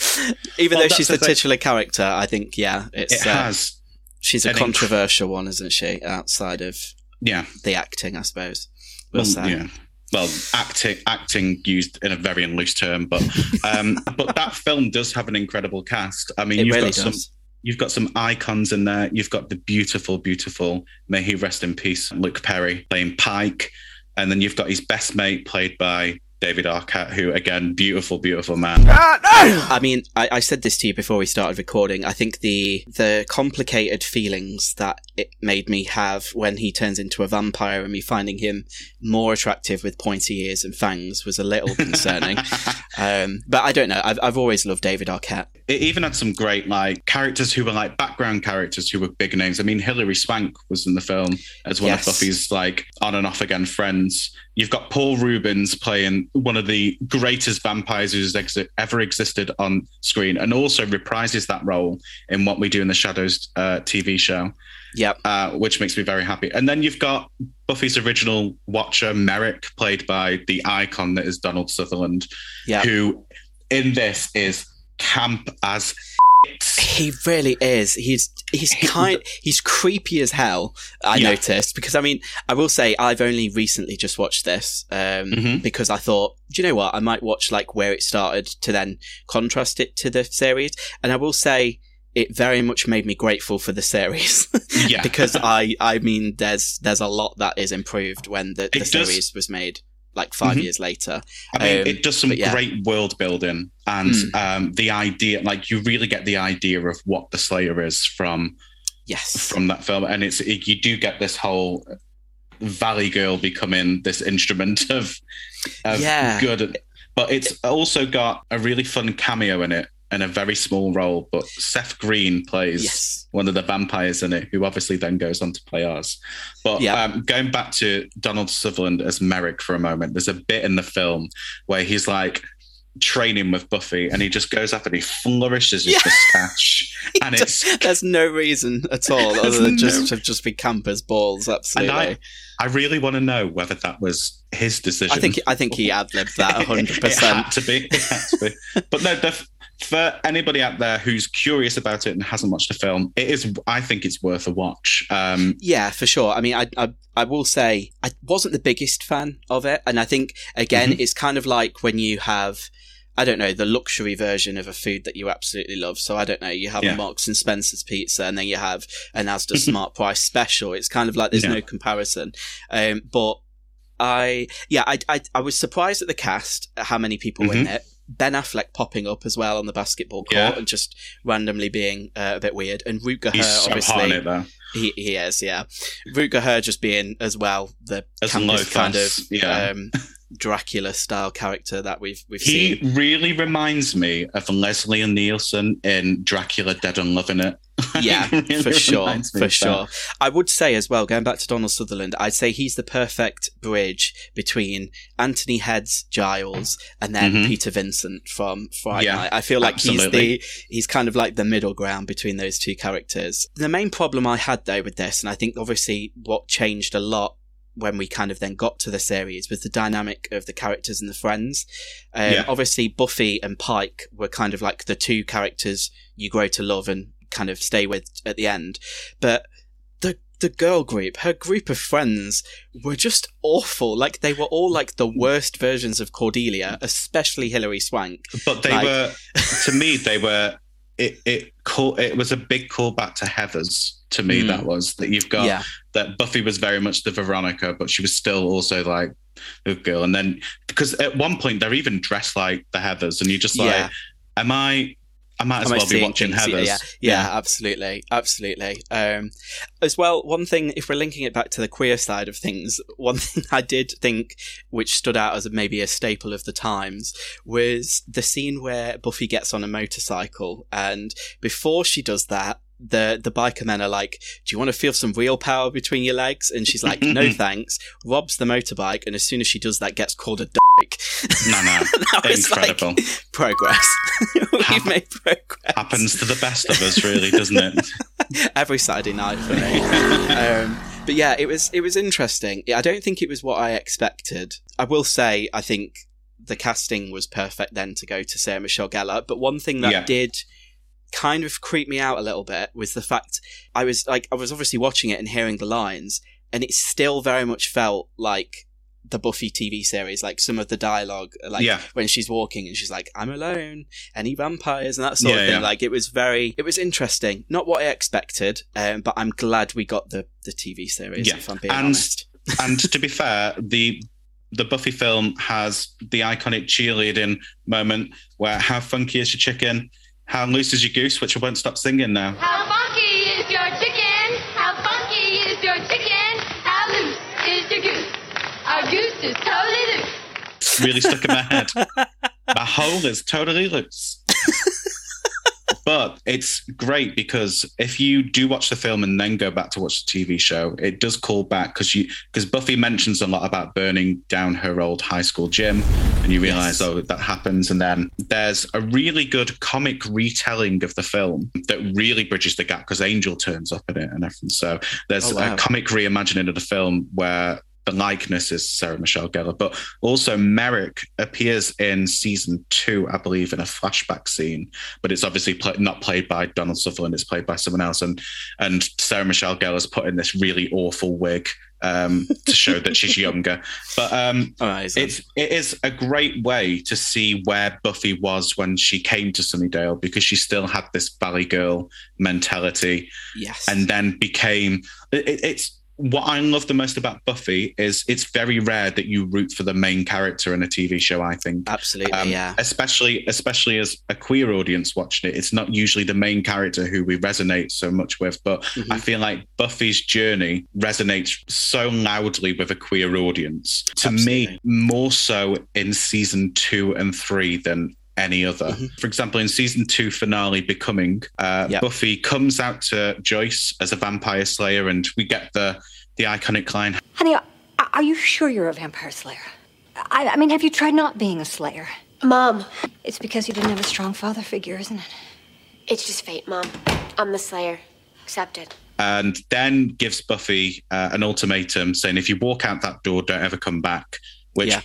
Even Well, though she's the the titular character, I think yeah, it's it uh, has, she's a an inc- controversial one, isn't she? Outside of yeah, the acting, I suppose. We'll well, say. yeah. Well, acting acting used in a very loose term, but um, but that film does have an incredible cast. I mean, It you've really got some you've got some icons in there. You've got the beautiful, beautiful, may he rest in peace, Luke Perry playing Pike, and then you've got his best mate played by David Arquette, who again, beautiful, beautiful man. I mean, I, I said this to you before we started recording. I think the the complicated feelings that it made me have when he turns into a vampire and me finding him more attractive with pointy ears and fangs was a little concerning. um, but I don't know. I've I've always loved David Arquette. It even had some great like characters who were like background characters who were big names. I mean, Hilary Swank was in the film as one Yes. of Buffy's like on and off again friends. You've got Paul Reubens playing one of the greatest vampires who's exi- ever existed on screen, and also reprises that role in What We Do in the Shadows uh, TV show, Yep. uh, which makes me very happy. And then you've got Buffy's original Watcher Merrick, played by the icon that is Donald Sutherland, Yeah. who in this is camp as He really is. He's he's kind. he's creepy as hell. I Yeah. noticed because I mean I will say I've only recently just watched this um, Mhm. because I thought, do you know what? I might watch like where it started to then contrast it to the series, and I will say it very much made me grateful for the series Yeah. because I I mean there's there's a lot that is improved when the, the It does- series was made like 5 Mhm. years later. I mean, Um, it does some yeah. great world building, and Mm. um, the idea, like you really get the idea of what the Slayer is from Yes. from that film, and it's it, you do get this whole Valley Girl becoming this instrument of, of Yeah. good. But it's also got a really fun cameo in it and a very small role. But Seth Green plays Yes. one of the vampires in it, who obviously then goes on to play ours. But Yeah. um, going back to Donald Sutherland as Merrick for a moment, there's a bit in the film where he's like training with Buffy and he just goes up and he flourishes his Yeah. moustache. And it's There's no reason at all other than just no- to just be campers balls. Absolutely. And I, I really want to know whether that was his decision. I think I think he ad libbed that hundred it percent. had to be. To be. but no, the, for anybody out there who's curious about it and hasn't watched the film, it is. I think it's worth a watch. Um, Yeah, for sure. I mean, I, I I will say I wasn't the biggest fan of it, and I think again, Mhm. it's kind of like when you have. I don't know the luxury version of a food that you absolutely love. So I don't know. You have Yeah. a Marks and Spencer's pizza, and then you have an Asda Smart Price special. It's kind of like there's Yeah. no comparison. Um, but I, yeah, I, I, I was surprised at the cast, at how many people were in it. Ben Affleck popping up as well on the basketball court Yeah. and just randomly being uh, a bit weird, and Rutger he's Hauer, so obviously. hot in it, though. He, he is, yeah. Rutger Hauer just being as well the As campus kind of yeah. um, Dracula style character that we've we've He seen. He really reminds me of Leslie Nielsen in Dracula Dead and Loving It. Yeah, really for sure, for sure. I would say as well, going back to Donald Sutherland, I'd say he's the perfect bridge between Anthony Heads Giles and then Mhm. Peter Vincent from Fright Yeah, Night. I feel like absolutely. he's the he's kind of like the middle ground between those two characters. The main problem I had though with this, and I think obviously what changed a lot when we kind of then got to the series was the dynamic of the characters and the friends. Um, Yeah. Obviously, Buffy and Pike were kind of like the two characters you grow to love and kind of stay with at the end. But the the girl group, her group of friends, were just awful. Like they were all like the worst versions of Cordelia, especially Hilary Swank. But they Like- were, to me, they were. It it call, it was a big callback to Heather's. To me, Mm. that was that you've got Yeah. that Buffy was very much the Veronica, but she was still also like a girl. And then because at one point they're even dressed like the Heathers, and you're just like, Yeah. am I? I might as I well be watching? Heathers. Yeah, yeah, absolutely, absolutely. Um, as well, one thing, if we're linking it back to the queer side of things, one thing I did think, which stood out as maybe a staple of the times, was the scene where Buffy gets on a motorcycle, and before she does that. The the biker men are like, "Do you want to feel some real power between your legs?" And she's like, "No, thanks." Robs the motorbike, and as soon as she does that, gets called a dyke. No, no, incredible. like progress. We've made progress Happens to the best of us, really, doesn't it? every Saturday night for me. um, but yeah, it was it was interesting. I don't think it was what I expected. I will say, I think the casting was perfect then to go to Sarah Michelle Gellar. But one thing that Yeah. did kind of creeped me out a little bit was the fact I was like I was obviously watching it and hearing the lines, and it still very much felt like the Buffy TV series, like some of the dialogue, like Yeah. when she's walking and she's like, "I'm alone, any vampires?" and that sort Yeah, of thing. yeah. Like it was very, it was interesting. Not what I expected, um, but I'm glad we got the the TV series. Yeah. If I'm being And- honest. and to be fair, the the Buffy film has the iconic cheerleading moment where how funky is your chicken, how loose is your goose, which I won't stop singing now. How funky is your chicken? How funky is your chicken? How loose is your goose? Our goose is totally loose. Really stuck in my head. my hole is totally loose. But it's great because if you do watch the film and then go back to watch the TV show, it does call back because you because Buffy mentions a lot about burning down her old high school gym, and you realize Yes. oh that happens, and then there's a really good comic retelling of the film that really bridges the gap because Angel turns up in it and everything. So there's Oh, wow. a comic reimagining of the film where the likeness is Sarah Michelle Gellar, but also Merrick appears in season two, I believe, in a flashback scene. But it's obviously play, not played by Donald Sutherland; it's played by someone else. And and Sarah Michelle Gellar's put in this really awful wig um, to show that she's younger. But um, it's it is a great way to see where Buffy was when she came to Sunnydale because she still had this Valley Girl mentality yes. and then became it, it's what I love the most about Buffy is it's very rare that you root for the main character in a TV show. I think absolutely, Um, yeah. especially especially as a queer audience watching it. It's not usually the main character who we resonate so much with, but Mm-hmm. I feel like Buffy's journey resonates so loudly with a queer audience. To me, more so in season two and three than any other. Mm-hmm. For example, in season two finale, Becoming, uh, Yep. Buffy comes out to Joyce as a vampire slayer, and we get the the iconic line, Honey, are you sure you're a vampire slayer? I, I mean, have you tried not being a slayer? Mom. It's because you didn't have a strong father figure, isn't it? It's just fate, Mom. I'm the Slayer. Accept it. and then gives Buffy uh, an ultimatum saying, if you walk out that door, don't ever come back, which Yeah.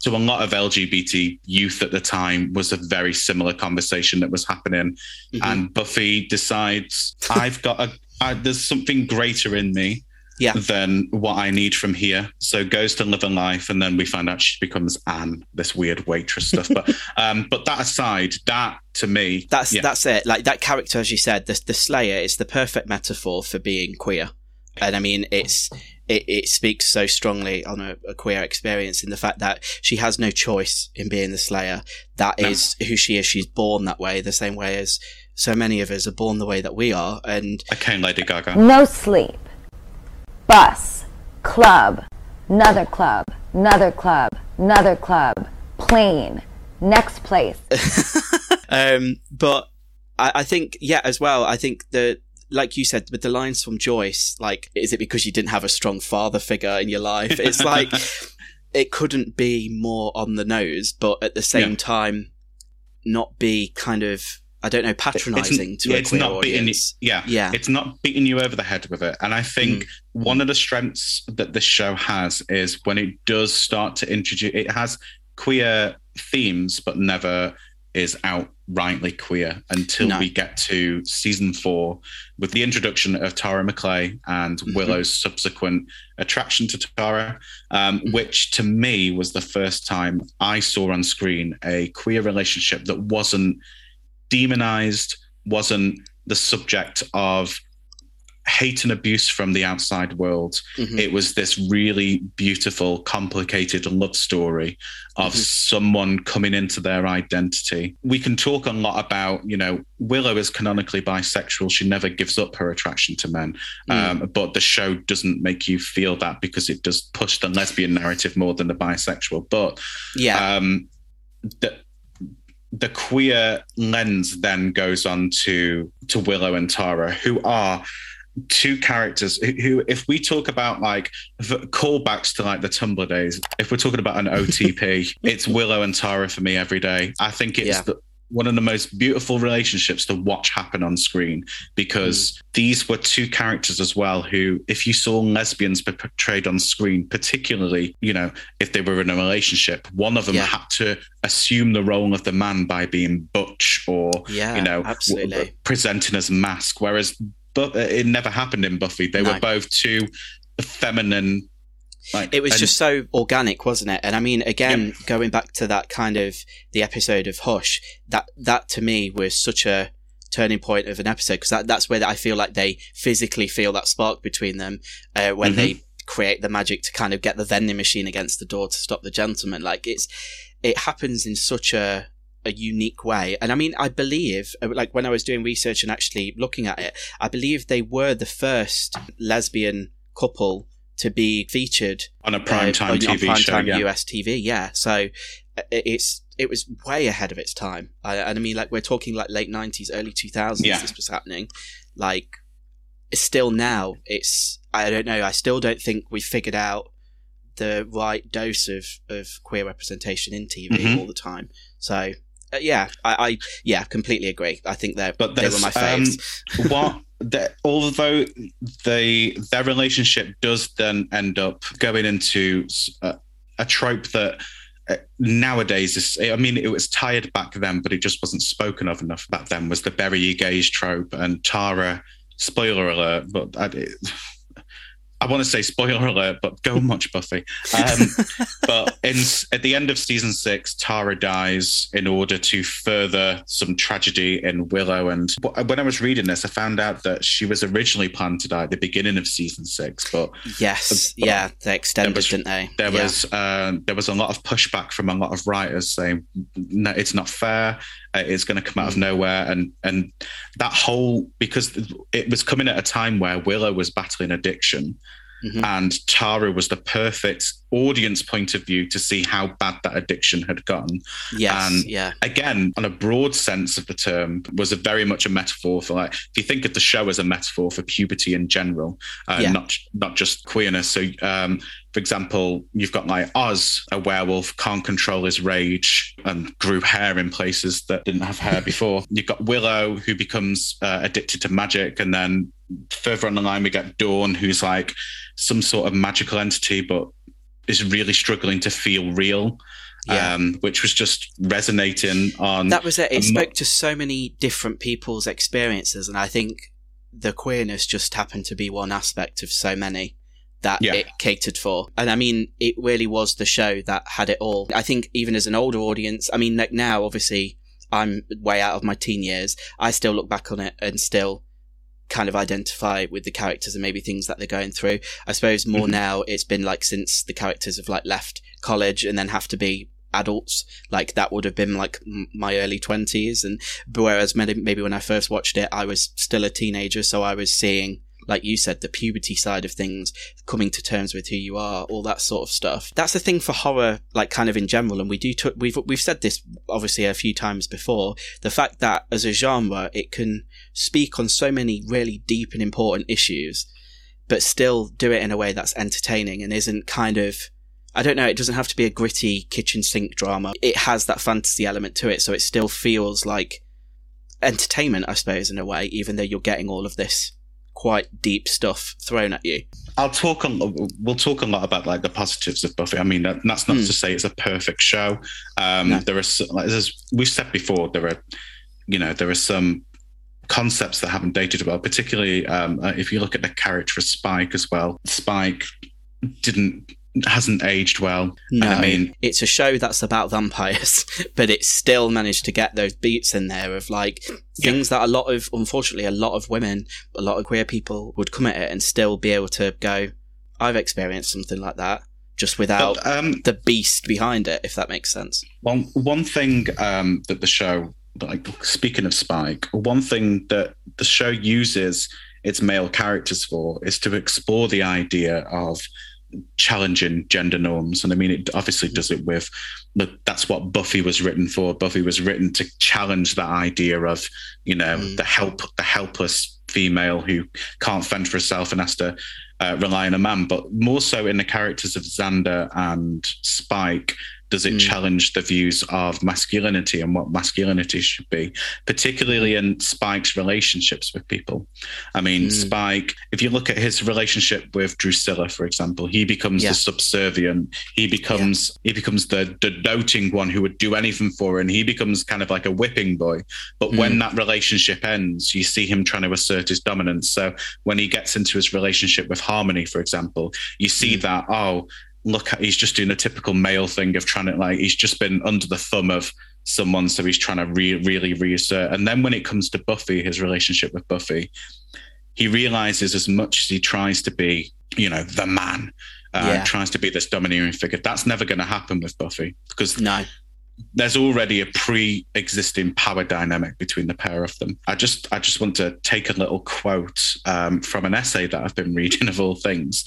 To a lot of LGBT youth at the time was a very similar conversation that was happening. And Buffy decides, I've got a, I, there's something greater in me. Yeah. Than what I need from here. So goes to live a life, and then we find out she becomes Anne, this weird waitress stuff. But um, but that aside, that to me, That's yeah. that's it. Like that character, as you said, the the Slayer is the perfect metaphor for being queer, and I mean it's it, it speaks so strongly on a, a queer experience in the fact that she has no choice in being the Slayer. That No. is who she is. She's born that way, the same way as so many of us are born the way that we are. And okay, Lady Gaga. No sleep. Bus. Club. Another club. Another club. Another club. Plane. Next place. um, but I, I think, yeah, as well, I think the, like you said, with the lines from Joyce, like, is it because you didn't have a strong father figure in your life? It's like, it couldn't be more on the nose, but at the same Yeah. time, not be kind of, I don't know, patronizing it's, to yeah, a it's queer not beating you, audience. yeah Yeah. it's not beating you over the head with it and i think Mm. one of the strengths that this show has is when it does start to introduce it has queer themes but never is outrightly queer until No. we get to season four with the introduction of Tara Maclay and Mm-hmm. Willow's subsequent attraction to Tara, um, which to me was the first time I saw on screen a queer relationship that wasn't demonized, wasn't the subject of hate and abuse from the outside world. Mhm. It was this really beautiful, complicated love story of someone coming into their identity. We can talk a lot about, you know, Willow is canonically bisexual. She never gives up her attraction to men. Um, but the show doesn't make you feel that because it does push the lesbian narrative more than the bisexual. But Yeah. um, the the queer lens then goes on to to Willow and Tara, who are two characters who, who if we talk about like callbacks to like the Tumblr days, if we're talking about an OTP, it's Willow and Tara for me every day. I think it's Yeah. the, one of the most beautiful relationships to watch happen on screen because mm. these were two characters as well who if you saw lesbians portrayed on screen particularly you know if they were in a relationship one of them Yeah. had to assume the role of the man by being butch or Yeah, you know absolutely. presenting as mask whereas but it never happened in buffy they No. were both too feminine like it was and- just so organic, wasn't it? And I mean, again, going back to that kind of the episode of Hush, that that to me was such a turning point of an episode because that, that's where I feel like they physically feel that spark between them uh, when Mhm. they create the magic to kind of get the vending machine against the door to stop the gentleman. Like it's it happens in such a a unique way. And I mean, I believe, uh, like when I was doing research and actually looking at it, I believe they were the first lesbian couple to be featured on a primetime on, TV on show, primetime yeah. US TV. Yeah, so uh, it's it was way ahead of its time. I, and I mean, like we're talking like late nineties, early two thousands. Yeah. This was happening. Like it's still now. It's I don't know. I still don't think we figured out the right dose of of queer representation in TV Mhm. all the time. So. Uh, yeah, I, I yeah completely agree. I think they're but they were my um, faves. what the, although they their relationship does then end up going into a trope that uh, nowadays is i mean it was tired back then but it just wasn't spoken of enough back then was the bury your gays trope and tara spoiler alert but I, I want to say spoiler alert, but go and watch Buffy. Um, but in, at the end of season six, Tara dies in order to further some tragedy in Willow. And when I was reading this, I found out that she was originally planned to die at the beginning of season six. But yes, but yeah, they extended, was, didn't they? There yeah. was uh, there was a lot of pushback from a lot of writers saying no, it's not fair. Uh, it's going to come out of nowhere, and and that whole because it was coming at a time where Willow was battling addiction. Mm-hmm. And Tara was the perfect audience point of view to see how bad that addiction had gotten. Yes, and yeah. Again, on a broad sense of the term, was a very much a metaphor for like if you think of the show as a metaphor for puberty in general, uh, yeah. not not just queerness. So, um, for example, you've got like Oz, a werewolf, can't control his rage and grew hair in places that didn't have hair before. You've got Willow, who becomes uh, addicted to magic, and then further on the line we get Dawn, who's like some sort of magical entity, but is really struggling to feel real. Yeah. Um, which was just resonating on. That was it. It spoke to so many different people's experiences, and I think the queerness just happened to be one aspect of so many that yeah. it catered for. And I mean, it really was the show that had it all. I think even as an older audience, I mean, like now, obviously, I'm way out of my teen years. I still look back on it and still kind of identify with the characters and maybe things that they're going through. I suppose more mm-hmm. now it's been like since the characters have like left college and then have to be adults like that would have been like my early 20s and whereas maybe when I first watched it I was still a teenager so I was seeing like you said, the puberty side of things, coming to terms with who you are, all that sort of stuff. That's the thing for horror, like kind of in general. And we do, t- we've, we've said this obviously a few times before. The fact that as a genre, it can speak on so many really deep and important issues, but still do it in a way that's entertaining and isn't kind of, I don't know, it doesn't have to be a gritty kitchen sink drama. It has that fantasy element to it, so it still feels like entertainment, I suppose, in a way, even though you're getting all of this quite deep stuff thrown at you. I'll talk a we'll talk a lot about like the positives of Buffy. I mean, that, that's not mm. to say it's a perfect show. Um, no. There are, like, as we've said before, there are, you know, there are some concepts that haven't dated well. Particularly um, uh, if you look at the character of Spike as well. Spike didn't hasn't aged well. No, I mean, it's a show that's about vampires, but it still managed to get those beats in there of like things yeah. that a lot of, unfortunately, a lot of women, a lot of queer people would come at it and still be able to go, I've experienced something like that. Just without but, um, the beast behind it, if that makes sense. One one thing um, that the show, like speaking of Spike, one thing that the show uses its male characters for is to explore the idea of challenging gender norms and i mean it obviously does it with but that's what buffy was written for buffy was written to challenge that idea of you know mm. the help the helpless female who can't fend for herself and has to uh, rely on a man but more so in the characters of xander and spike does it mm. challenge the views of masculinity and what masculinity should be, particularly in Spike's relationships with people? I mean, mm. Spike, if you look at his relationship with Drusilla, for example, he becomes yeah. the subservient. He becomes yeah. he becomes the, the doting one who would do anything for her, and he becomes kind of like a whipping boy. But mm. when that relationship ends, you see him trying to assert his dominance. So when he gets into his relationship with Harmony, for example, you see mm. that, oh, look at he's just doing a typical male thing of trying to like he's just been under the thumb of someone so he's trying to re- really reassert and then when it comes to buffy his relationship with buffy he realizes as much as he tries to be you know the man uh, yeah. tries to be this domineering figure that's never going to happen with buffy because no there's already a pre-existing power dynamic between the pair of them. I just I just want to take a little quote um, from an essay that I've been reading of all things,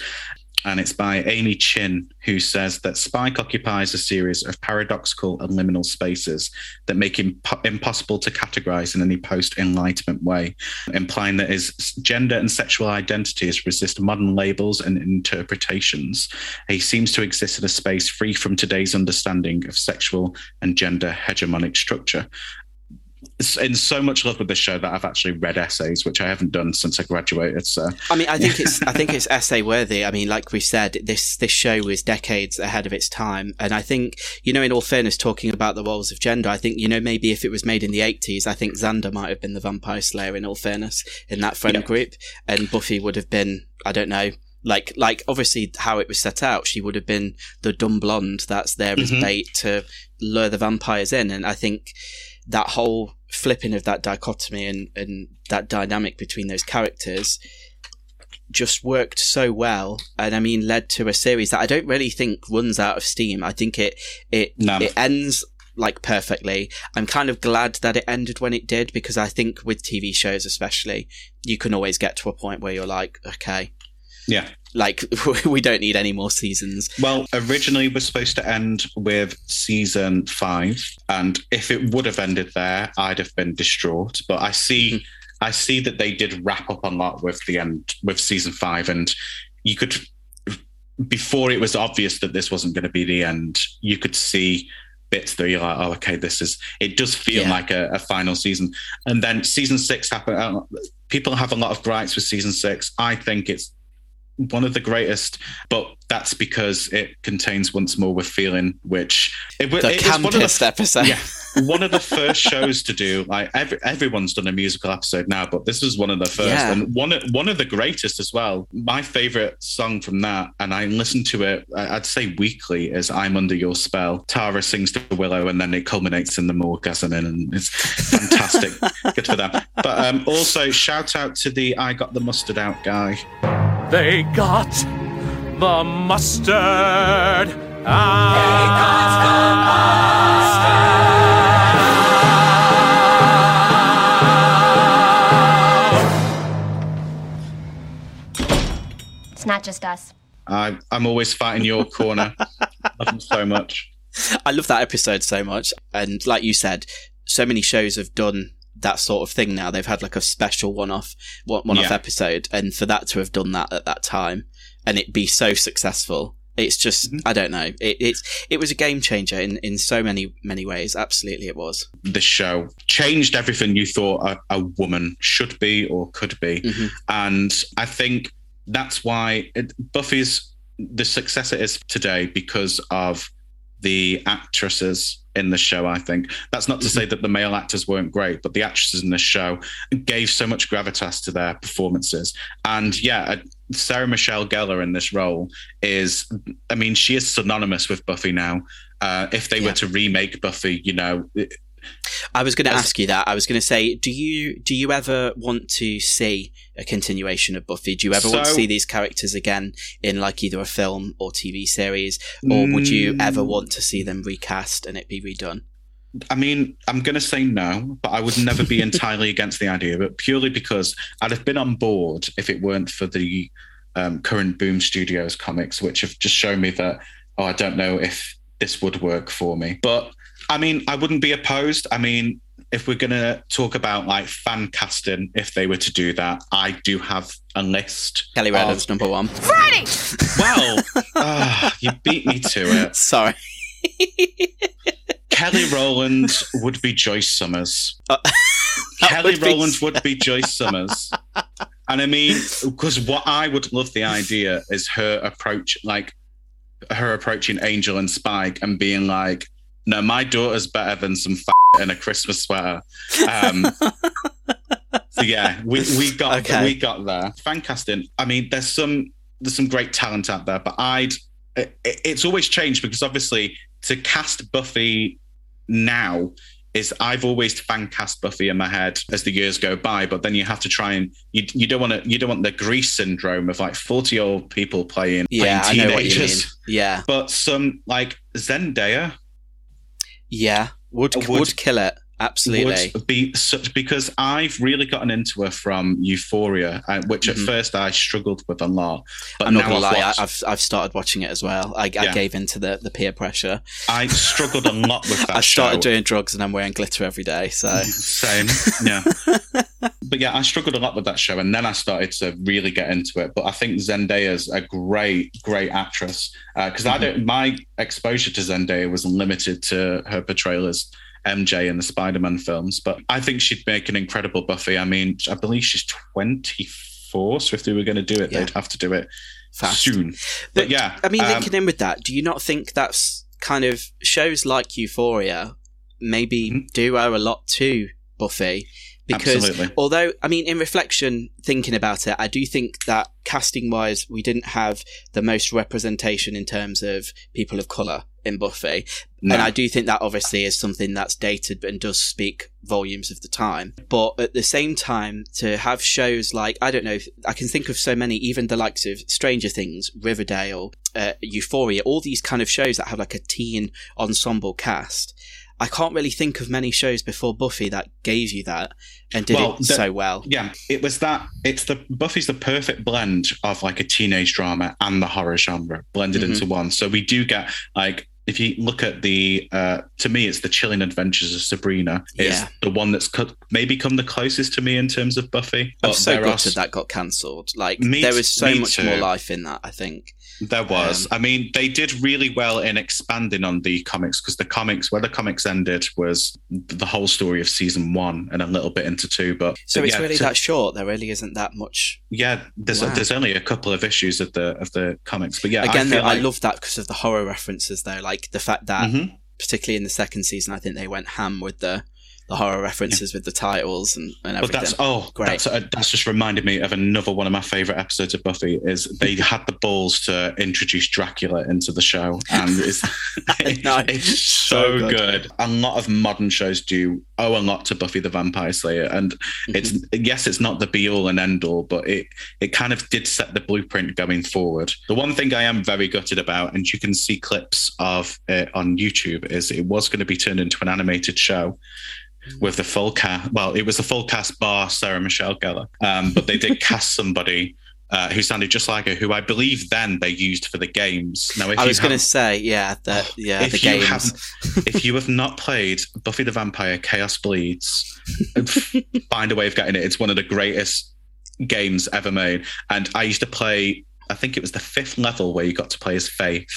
and it's by Amy Chin, who says that Spike occupies a series of paradoxical and liminal spaces that make him impossible to categorize in any post Enlightenment way, implying that his gender and sexual identities resist modern labels and interpretations. He seems to exist in a space free from today's understanding of sexual and gender hegemonic structure in so much love with this show that I've actually read essays, which I haven't done since I graduated. So I mean, I think it's I think it's essay worthy. I mean, like we said, this this show was decades ahead of its time, and I think you know, in all fairness, talking about the roles of gender, I think you know maybe if it was made in the eighties, I think Xander might have been the vampire slayer. In all fairness, in that friend yeah. group, and Buffy would have been I don't know Like, like obviously how it was set out, she would have been the dumb blonde that's there as Mhm. bait to lure the vampires in. And I think that whole flipping of that dichotomy and, and that dynamic between those characters just worked so well and i mean led to a series that i don't really think runs out of steam i think it it No. it ends like perfectly i'm kind of glad that it ended when it did because i think with tv shows especially you can always get to a point where you're like okay Yeah. like we don't need any more seasons Well, originally it was supposed to end with season five, and if it would have ended there, I'd have been distraught. But I see, I see that they did wrap up a lot with the end with season five, and you could, before it was obvious that this wasn't going to be the end, you could see bits that you're like, oh, okay, this is. It does feel Yeah. like a, a final season, and then season six happened. Uh, people have a lot of gripes with season six. I think it's one of the greatest, but that's because it contains once more with feeling, which it, the it is one of the- episode yeah, one of the first shows to do. Like every, everyone's done a musical episode now, but this was one of the first, Yeah. and one of- one of the greatest as well. My favorite song from that, and I listen to it. I'd say weekly, is "I'm Under Your Spell." Tara sings to Willow, and then it culminates in the orgasm, and it's fantastic. Good for them. But um, also shout out to the "I Got the Mustard Out" guy. They got the mustard. They got the mustard. It's not just us. I, I'm always fighting your corner. Love them so much. I love that episode so much. And like you said, so many shows have done that sort of thing now. They've had like a special one off one off Yeah. episode. And for that to have done that at that time and it be so successful, it's just Mm-hmm. I don't know. It, it's it was a game changer in, in so many many ways. Absolutely it was. the show changed everything you thought a, a woman should be or could be Mhm. and i think that's why it, buffy's the success it is today because of the actresses in the show i think. That's not to say that the male actors weren't great but the actresses in the show gave so much gravitas to their performances. And yeah uh, sarah michelle gellar in this role is i mean she is synonymous with buffy now. Uh, if they Yeah. were to remake buffy you know I was going to ask you that. I was going to say, do you do you ever want to see a continuation of Buffy? Do you ever want to see these characters again in like either a film or TV series, or would you Mm. ever want to see them recast and it be redone? I mean, I'm going to say no, but I would never be entirely against the idea, but purely because I'd have been on board if it weren't for the um, current Boom Studios comics, which have just shown me that, oh, I don't know if this would work for me. But I mean, I wouldn't be opposed. I mean, if we're going to talk about like fan casting, if they were to do that, I do have a list. Kelly of- number one. Friday! Well, ah, you beat me to it. Sorry. Kelly Rowland would be Joyce Summers. Uh, Kelly would be- Rowland would be Joyce Summers. And I mean, because what I would love the idea is her approach, like her approaching Angel and Spike and being like, no, my daughter's better than some f- in a Christmas sweater. Um, so yeah, we, we got Okay. we got there. Fan casting. I mean, there's some there's some great talent out there, but I'd it, it's always changed because obviously to cast Buffy now is I've always fan cast Buffy in my head as the years go by, but then you have to try and you, you don't want to you don't want the Grease syndrome of like forty year old people playing Yeah, I playing know what you mean. teenagers. Yeah, But some like Zendaya yeah, would would, Would- kill it. Absolutely. would be such because I've really gotten into her from Euphoria, uh, which at mm-hmm. first I struggled with a lot. But I'm not now gonna I've lie, watched- I've I've started watching it as well. I, I Yeah. gave into the, the peer pressure. I struggled a lot with that. I started show. doing drugs and I'm wearing glitter every day. So Same, yeah. but yeah, I struggled a lot with that show, and then I started to really get into it. But I think Zendaya's a great, great actress uh, because I mm-hmm. don't. My exposure to Zendaya was limited to her portrayal as MJ in the Spider-Man films, but I think she'd make an incredible Buffy. I mean, I believe she's twenty-four, so if they were going to do it, Yeah. they'd have to do it Fast. soon. But, yeah, I mean, um, linking in with that, do you not think that's kind of shows like Euphoria maybe Mm-hmm. do owe a lot to Buffy because Absolutely. although I mean in reflection thinking about it I do think that casting wise we didn't have the most representation in terms of people of color in Buffy No. and I do think that obviously is something that's dated and does speak volumes of the time but at the same time to have shows like I don't know I can think of so many even the likes of Stranger Things Riverdale uh, Euphoria all these kind of shows that have like a teen ensemble cast I can't really think of many shows before Buffy that gave you that and did it the- so well. Yeah, it was that. It's the Buffy's the perfect blend of like a teenage drama and the horror genre blended Mhm. into one. So we do get like. If you look at the, uh, to me, it's the Chilling Adventures of Sabrina. Is Yeah. the one that's cut, maybe come the closest to me in terms of Buffy. I'm so are that got cancelled. Like Me there was so much too. more life in that. I think. There was. Um, I mean, they did really well in expanding on the comics because the comics, where the comics ended, was the whole story of season one and a little bit into two. But So but it's yeah, really to- that short. There really isn't that much. Yeah, there's Wow. there's only a couple of issues of the of the comics, but yeah, Again, I, though, feel I love that because of the horror references. Though, like the fact that, Mhm. particularly in the second season, I think they went ham with the the horror references with the titles and, and But everything. that's oh, great. That's, uh, that's just reminded me of another one of my favorite episodes of Buffy. Is they had the balls to introduce Dracula into the show, and it's know. it's So so good. good. A lot of modern shows do owe a lot to Buffy the Vampire Slayer, and it's Mm-hmm. yes, it's not the be all and end all, but it it kind of did set the blueprint going forward. The one thing I am very gutted about, and you can see clips of it on YouTube, is it was going to be turned into an animated show with the full cast. Well, it was the full cast bar Sarah Michelle Gellar, um, but they did cast somebody. Uh, who sounded just like her? Who I believe then they used for the games. Now, if I was going to say, yeah, the yeah, if the you games. haven't- if you have not played Buffy the Vampire Chaos Bleeds, find a way of getting it. It's one of the greatest games ever made. And I used to play, I think it was the fifth level where you got to play as Faith.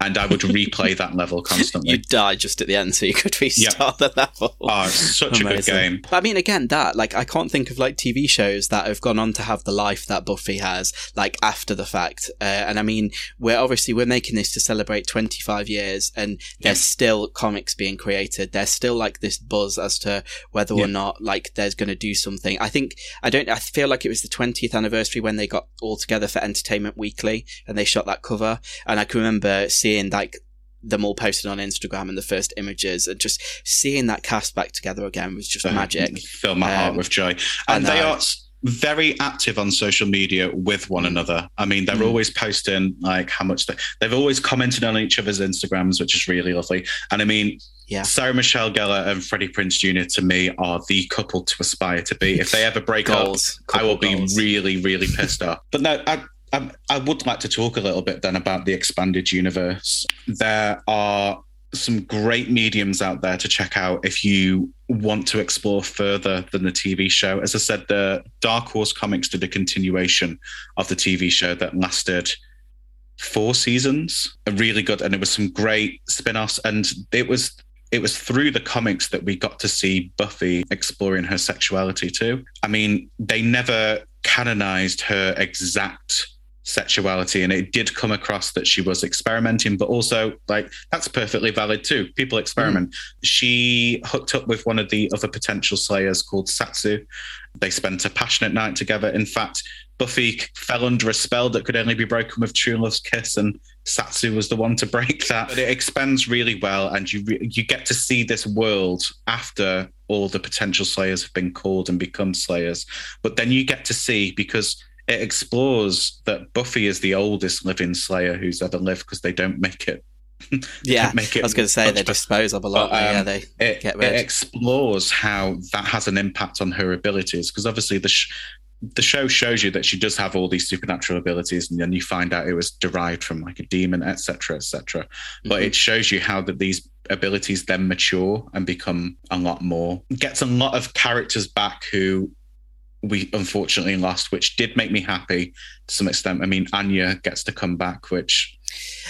And I would replay that level constantly. You die just at the end, so you could restart the level. Oh, it's such a good game. But I mean, again, that like I can't think of like TV shows that have gone on to have the life that Buffy has, like after the fact. Uh, and I mean, we're obviously we're making this to celebrate 25 years, and there's still comics being created. There's still like this buzz as to whether Yeah. or not like there's going to do something. I think I don't. I feel like it was the 20th anniversary when they got all together for Entertainment Weekly, and they shot that cover. And I can remember seeing like them all posted on Instagram and the first images, and just seeing that cast back together again was just magic. Fill my heart Um, with joy. And they are very active on social media with one another. I mean, they're Mm. always posting like how much they, they've always commented on each other's Instagrams, which is really lovely. And I mean, Yeah. Sarah Michelle Gellar and Freddie Prinze Jr. to me are the couple to aspire to be. If they ever break Goals. up, I will be really, really pissed off. But no, I, I, I would like to talk a little bit then about the expanded universe. There are some great mediums out there to check out if you want to explore further than the TV show. As I said, the Dark Horse Comics did a continuation of the TV show that lasted four seasons. A really good, and it was some great spin-offs. And it was it was through the comics that we got to see Buffy exploring her sexuality too. I mean, they never canonized her exact sexuality and it did come across that she was experimenting but also like that's perfectly valid too. People experiment. Mm. She hooked up with one of the other potential slayers called satsu. They spent a passionate night together. In fact buffy fell under a spell that could only be broken with true love's kiss and satsu was the one to break that. But it expands really well and you re- you get to see this world after all the potential slayers have been called and become slayers. But then you get to see because it explores that Buffy is the oldest living Slayer who's ever lived because they don't make it. Yeah, make I was going to say they dispose of a lot. But, um, yeah, they it, get it rid. explores how that has an impact on her abilities because obviously the sh- the show shows you that she does have all these supernatural abilities and then you find out it was derived from like a demon etc etc but Mhm. it shows you how that these abilities then mature and become a lot more gets a lot of characters back who we unfortunately lost which did make me happy to some extent i mean anya gets to come back which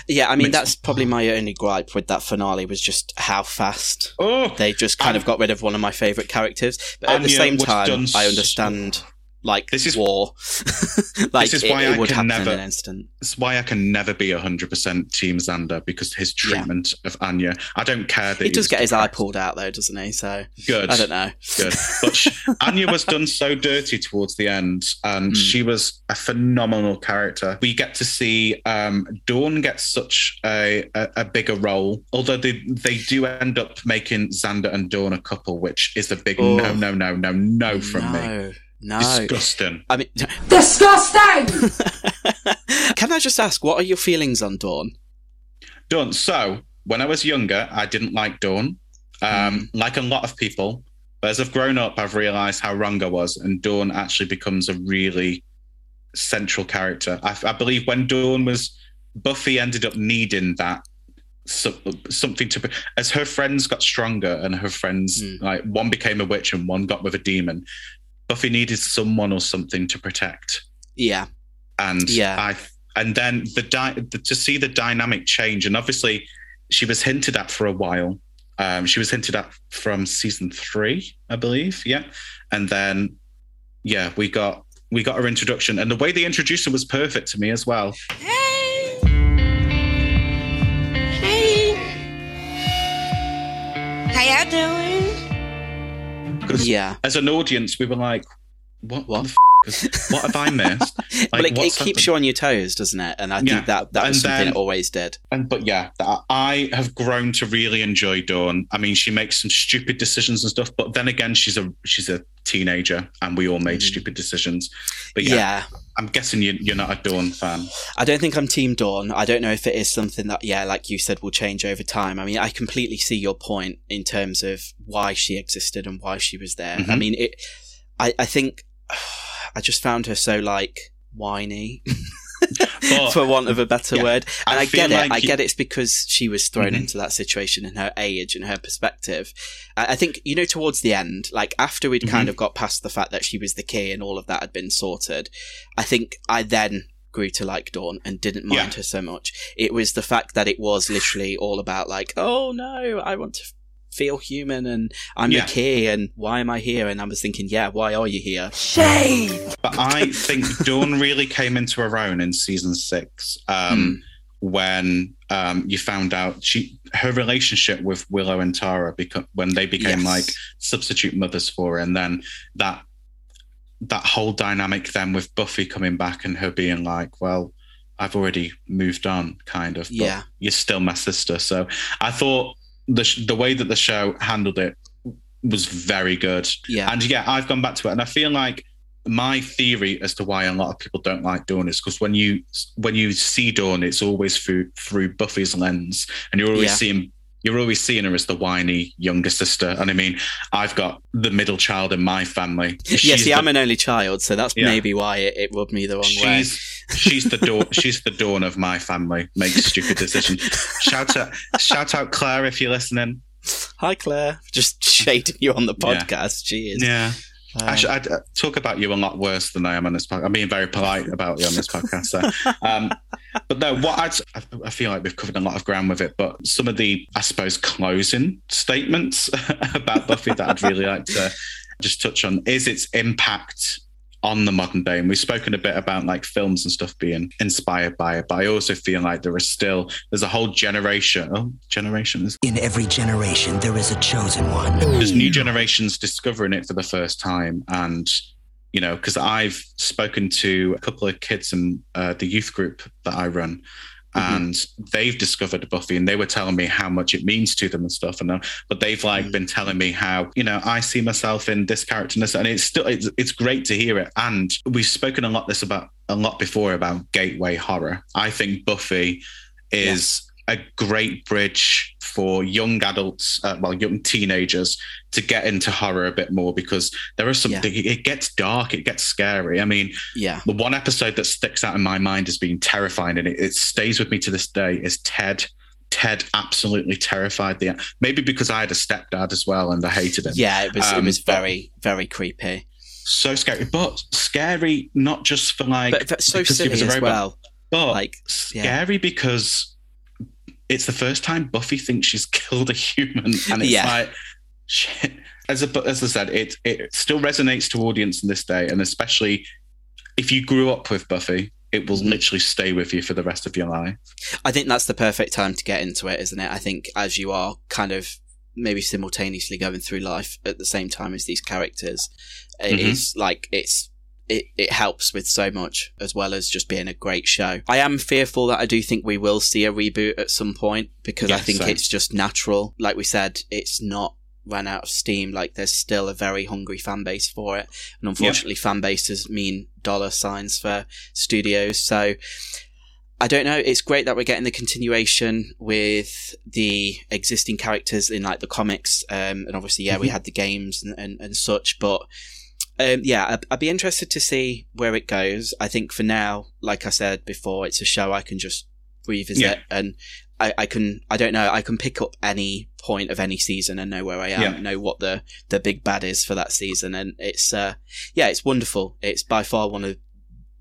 Yeah, I mean that's probably my only gripe with that finale was just how fast oh they just kind of got rid of one of my favorite characters. But at the same time, I understand like This is- war. like this is why it I would can never. in an instant. It's why I can never be hundred percent Team Xander because his treatment of Anya. I don't care that He does was get his eye pulled out though, doesn't he? So Good. I don't know. Good. But sh- Anya was done so dirty towards the end, and she was a phenomenal character. We get to see um, Dawn get such a, a, a bigger role, although they, they do end up making Xander and Dawn a couple, which is a big Oh. no, no, no, no, no from me. No, no. Disgusting. I mean, Disgusting! can I just ask, what are your feelings on Dawn? Dawn. So when I was younger, I didn't like Dawn, um, like a lot of people. But as I've grown up, I've realised how wrong I was, and Dawn actually becomes a really central character. I, I believe when Dawn was Buffy ended up needing that so, something to as her friends got stronger and her friends like one became a witch and one got with a demon. Buffy needed someone or something to protect Yeah, and Yeah. I and then the, di- the to see the dynamic change, and obviously she was hinted at for a while. Um, she was hinted at from season three, I believe. Yeah, and then yeah, we got we got her introduction, and the way they introduced her was perfect to me as well. Hey. Hey. How y'all doing? Because yeah, as an audience, we were like, "What? What? The f- what have I missed?" well, it, it keeps you on your toes, doesn't it? And I Yeah. think that that was And something then- it always did. And but yeah, I have grown to really enjoy Dawn. I mean, she makes some stupid decisions and stuff, but then again, she's a she's a teenager, and we all made stupid decisions. But yeah, Mm. Yeah. I'm guessing you, you're not a Dawn fan. I don't think I'm Team Dawn. I don't know if it is something that, yeah, like you said, will change over time. I mean, I completely see your point in terms of why she existed and why she was there. I Mhm. mean, it. I, I think I just found her so like whiny, for want of a better yeah, word. And I I, get it. like I get it's because she was thrown Mhm. into that situation in her age and her perspective. I, I think you know towards the end, like after we'd kind Mhm. of got past the fact that she was the key and all of that had been sorted, I think I then grew to like Dawn and didn't mind Yeah. her so much. It was the fact that it was literally all about like, oh no, I want to feel human and I'm Yeah. the key and why am I here? And I was thinking, yeah, why are you here? Shame. But I think Dawn really came into her own in season six um, when um, you found out she her relationship with Willow and Tara because when they became Yes. like substitute mothers for her, and then that that whole dynamic then with Buffy coming back and her being like, well. I've already moved on, kind of. But Yeah. you're still my sister. So I thought the sh- the way that the show handled it was very good. Yeah. And yeah, I've gone back to it, and I feel like my theory as to why a lot of people don't like Dawn is because when you when you see Dawn, it's always through through Buffy's lens, and you're always Yeah. seeing you're always seeing her as the whiny younger sister. And I mean, I've got the middle child in my family. yeah, see, the- I'm an only child, so that's Yeah. maybe why it, it rubbed me the wrong way. she's she's the dawn she's the dawn of my family. Makes stupid decisions. shout out shout out Claire if you're listening. Hi, Claire. Just shading you on the Yeah. podcast. Jeez. Yeah. Um, Actually, I uh, talk about you a lot worse than I am on this podcast. I'm being very polite about you on this podcast. So. Um, but no, what I'd, I I feel like we've covered a lot of ground with it, but some of the, I suppose, closing statements about Buffy that I'd really like to just touch on is its impact on the modern day. And we've spoken a bit about like films and stuff being inspired by it, but I also feel like there is still, there's a whole generation, oh, generation is In every generation, there is a chosen one. there's new generations discovering it for the first time and you know because i've spoken to a couple of kids in uh, the youth group that i run and they've discovered buffy and they were telling me how much it means to them and stuff and uh, but they've like been telling me how you know i see myself in this character and and it's still it's, it's great to hear it. And we've spoken a lot this about a lot before about gateway horror. I think buffy is a great bridge for young adults, uh, well, young teenagers to get into horror a bit more because there is something, it gets dark, it gets scary. I mean, yeah. the one episode that sticks out in my mind as being terrifying and it, it stays with me to this day is Ted. Ted absolutely terrified the maybe because I had a stepdad as well and I hated him. Yeah, it was it Um, was very very creepy. so scary, but scary not just for like But, but so silly as well. but Like yeah. scary because it's the first time Buffy thinks she's killed a human, and it's Yeah. like, shit. as a, as I said, it it still resonates to audience in this day, and especially if you grew up with Buffy, it will literally stay with you for the rest of your life. I think that's the perfect time to get into it, isn't it? I think as you are kind of maybe simultaneously going through life at the same time as these characters, it is Mhm. like it's it, it helps with so much as well as just being a great show. I am fearful that I do think we will see a reboot at some point because I think same. it's just natural. Like we said, it's not ran out of steam. Like there's still a very hungry fan base for it. And unfortunately fan bases mean dollar signs for studios. So I don't know. It's great that we're getting the continuation with the existing characters in like the comics, um, and obviously, yeah, we Mhm. had the games and, and, and such. But um, yeah, I'd, I'd be interested to see where it goes. I think for now, like I said before, it's a show I can just revisit Yeah. and I, I can. I don't know. I can pick up any point of any season and know where I am, Yeah. know what the the big bad is for that season, and it's uh, yeah, it's wonderful. It's by far one of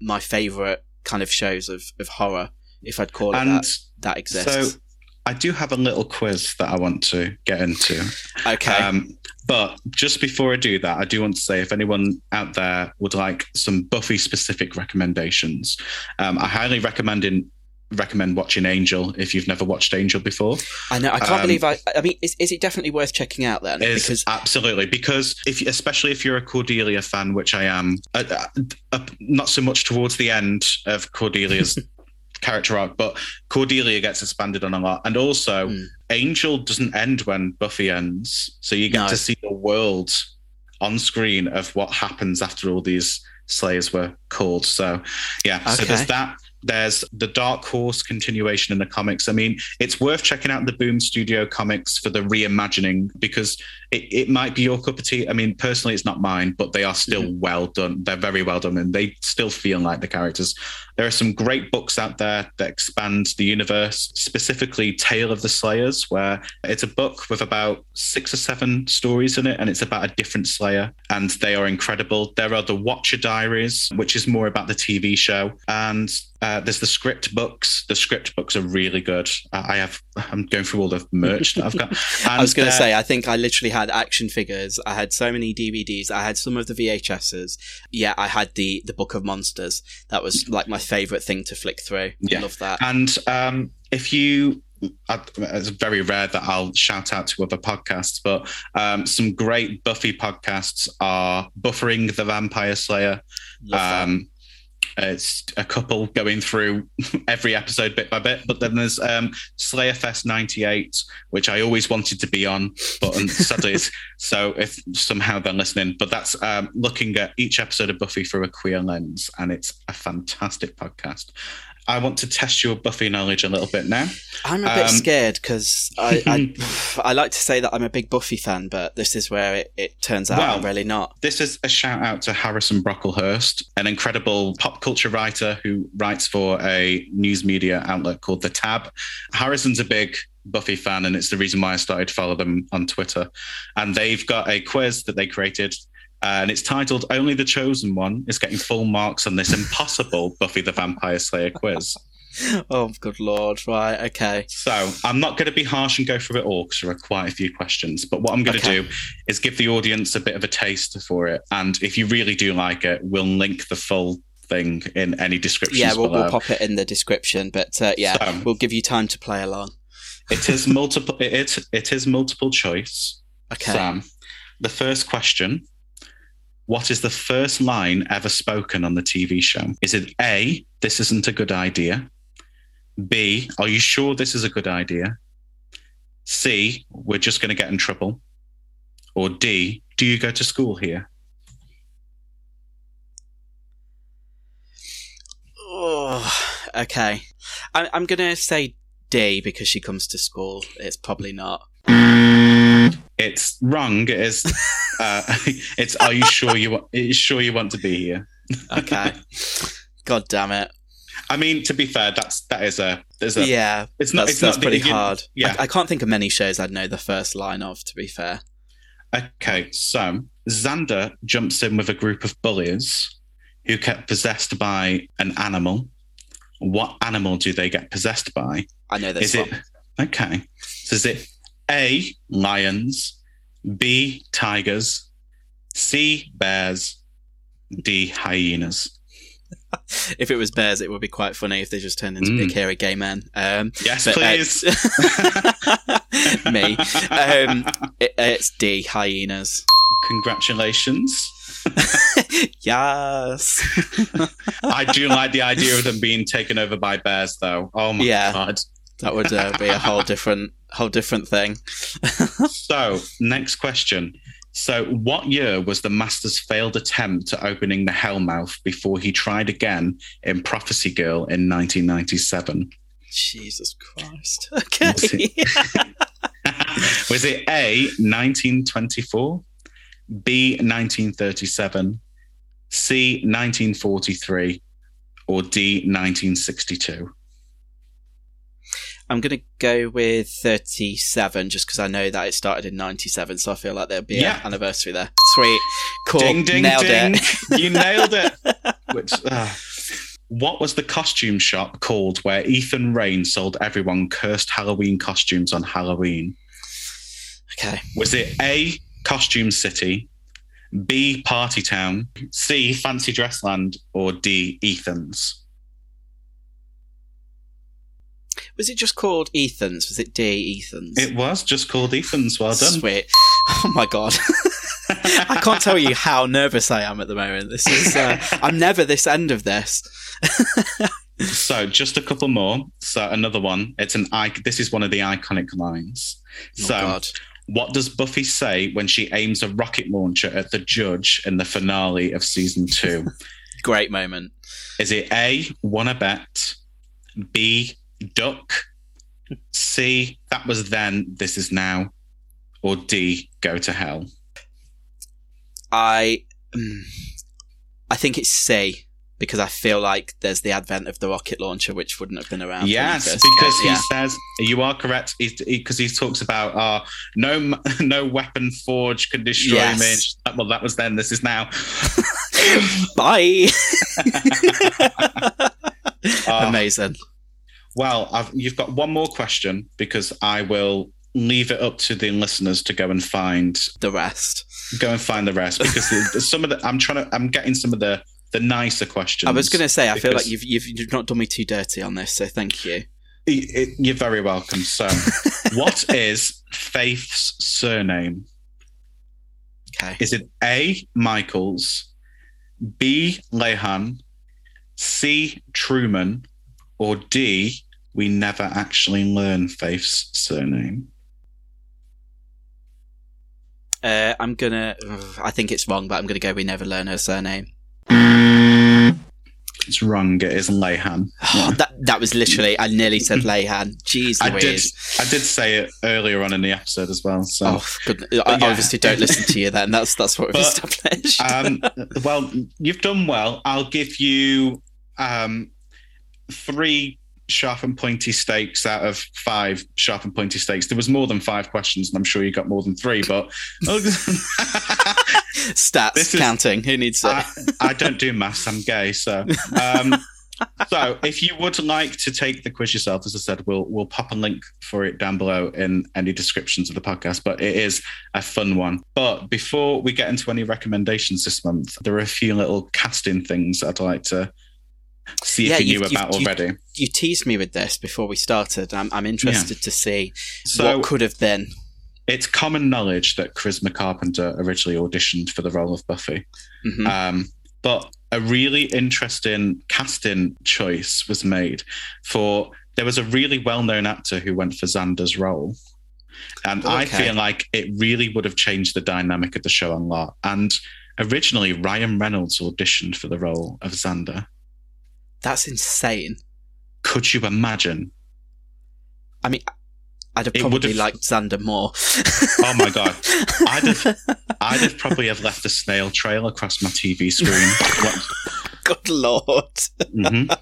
my favorite kind of shows of, of horror, if I'd call it And that, that exists. So I do have a little quiz that I want to get into. Okay. Um, but just before I do that, I do want to say if anyone out there would like some Buffy specific recommendations, um, I highly recommend in, recommend watching Angel if you've never watched Angel before. I know. I can't Um, believe I. I mean, is, is it definitely worth checking out then? Is because absolutely because if especially if you're a Cordelia fan, which I am, uh, uh, uh, not so much towards the end of Cordelia's character arc, but Cordelia gets expanded on a lot, and also Hmm. Angel doesn't end when Buffy ends, so you get No. to see the world on screen of what happens after all these Slayers were called. So yeah, so there's that. There's the Dark Horse continuation in the comics. I mean, it's worth checking out the Boom Studio comics for the reimagining because it, it might be your cup of tea. I mean, personally, it's not mine, but they are still Mm-hmm. well done. They're very well done and they still feel like the characters. There are some great books out there that expand the universe, specifically Tale of the Slayers, where it's a book with about six or seven stories in it, and it's about a different Slayer, and they are incredible. There are the Watcher Diaries, which is more about the TV show, and uh, there's the script books. The script books are really good. I have. I'm going through all the merch that I've got. I was going to they're- say, I think I literally had action figures. I had so many DVDs. I had some of the VHSs. Yeah, I had the the Book of Monsters. That was like my favorite thing to flick through. Yeah. Love that. And um, if you, I, it's very rare that I'll shout out to other podcasts, but um, some great Buffy podcasts are Buffering the Vampire Slayer. Um, it's a couple going through every episode bit by bit, but then there's um, Slayer Fest '98, which I always wanted to be on, but sadly, so if somehow they're listening, but that's um, looking at each episode of Buffy through a queer lens, and it's a fantastic podcast. I want to test your Buffy knowledge a little bit now. I'm a bit Um, scared because I, I I like to say that I'm a big Buffy fan, but this is where it, it turns out I'm really not. This is a shout out to Harrison Brocklehurst, an incredible pop culture writer who writes for a news media outlet called The Tab. Harrison's a big Buffy fan, and it's the reason why I started to follow them on Twitter. And they've got a quiz that they created. And it's titled Only the Chosen One is getting full marks on this impossible Buffy the Vampire Slayer quiz. Oh, good lord! Right, okay. So I'm not going to be harsh and go through it all because there are quite a few questions. But what I'm going to Okay. do is give the audience a bit of a taste for it. And if you really do like it, we'll link the full thing in any description. Yeah, we'll, we'll pop it in the description, but uh, yeah, So- we'll give you time to play along. It is multiple. It it is multiple choice. Okay. Sam, the first question: What is the first line ever spoken on the TV show? Is it A? This isn't a good idea. B. Are you sure this is a good idea? C. We're just going to get in trouble. Or D. Do you go to school here? Oh, okay. I, I'm going to say D because she comes to school. It's probably not. It's wrong. It is. Uh, it's. Are you sure you? wa- Are you sure you want to be here? Okay. God damn it. I mean, to be fair, that's that is a. There's a. yeah, It's not. That's, it's that's not pretty you- hard. Yeah. I, I can't think of many shows I'd know the first line of. To be fair. Okay, so Xander jumps in with a group of bullies who get possessed by an animal. What animal do they get possessed by? I know this Is one. it okay? So is it A lions, B. Tigers, C. Bears, D. Hyenas. If it was bears, it would be quite funny if they just turned into big hairy gay men. Um, Yes, uh, please. me. Um, it- it's D. Hyenas. Congratulations. Yes. I do like the idea of them being taken over by bears, though. Oh my Yeah. god! That would uh, be a whole different, whole different thing. So, next question. So, what year was the Master's failed attempt at opening the Hellmouth before he tried again in Prophecy Girl in 1997? Jesus Christ. Okay. Was it A, 1924, B, 1937, C, 1943, or D, 1962? I'm going to go with 37 just because I know that it started in 97, so I feel like there'll be Yeah. an anniversary there. Sweet. Cool. Ding, ding, Nailed ding. it. you nailed it. Which, uh, what was the costume shop called where Ethan Rayne sold everyone cursed Halloween costumes on Halloween? Okay. Was it A, Costume City, B, Party Town, C, Fancy Dressland, or D, Ethan's? Was it just called Ethan's? Was it D. Ethan's? It was just called Ethan's. Well done. Sweet. Oh my god. I can't tell you how nervous I am at the moment. This is uh, I'm never this end of this. So just a couple more. So another one. It's an This is one of the iconic lines. Oh, So, God. what does Buffy say when she aims a rocket launcher at the judge in the finale of season two? Great moment. Is it A, wanna bet, B, duck, C, that was then, this is now, or D, go to hell? I mm, I think it's C because I feel like there's the advent of the rocket launcher, which wouldn't have been around. Yes, because he says you are correct. Because he, talks about uh, no no weapon forge can destroy Yes. me. Well, that was then. This is now. Bye. Ah. Amazing. Well, I've, you've got one more question because I will leave it up to the listeners to go and find the rest. Go and find the rest because some of the I'm trying to I'm getting some of the the nicer questions. I was going to say, I feel like you've, you've you've not done me too dirty on this, so thank you. You're very welcome. So, what is Faith's surname? Okay. Is it A. Michaels, B. Lehane, C. Truman, or D. We never actually learn Faith's surname? Uh, I'm gonna. I think it's wrong, but I'm gonna go. We never learn her surname. It's wrong. It is Lehane. that that was literally. I nearly said Lehane. Jeez I did. I did say it earlier on in the episode as well. So, Oh, good. I yeah. obviously don't listen to you. Then that's that's what we've But, established. um, well, you've done well. I'll give you um, three sharp and pointy stakes out of five sharp and pointy stakes. There was more than five questions, and I'm sure you got more than three. But Stats This is- counting. Who needs that? I, I don't do maths. I'm gay, so. Um, so, if you would like to take the quiz yourself, as I said, we'll we'll pop a link for it down below in any descriptions of the podcast. But it is a fun one. But before we get into any recommendations this month, there are a few little casting things I'd like to see if you knew about already. You teased me with this before we started. I'm I'm interested to see So- what could have been. It's common knowledge that Charisma Carpenter originally auditioned for the role of Buffy. Mhm. Um, but a really interesting casting choice was made for there was a really well-known actor who went for Xander's role. And I feel like it really would have changed the dynamic of the show a lot. And originally Ryan Reynolds auditioned for the role of Xander. That's insane. Could you imagine? I mean, I'd have probably liked Xander more. Oh my god. I'd have I'd have probably have left a snail trail across my TV screen. Good lord. Mhm.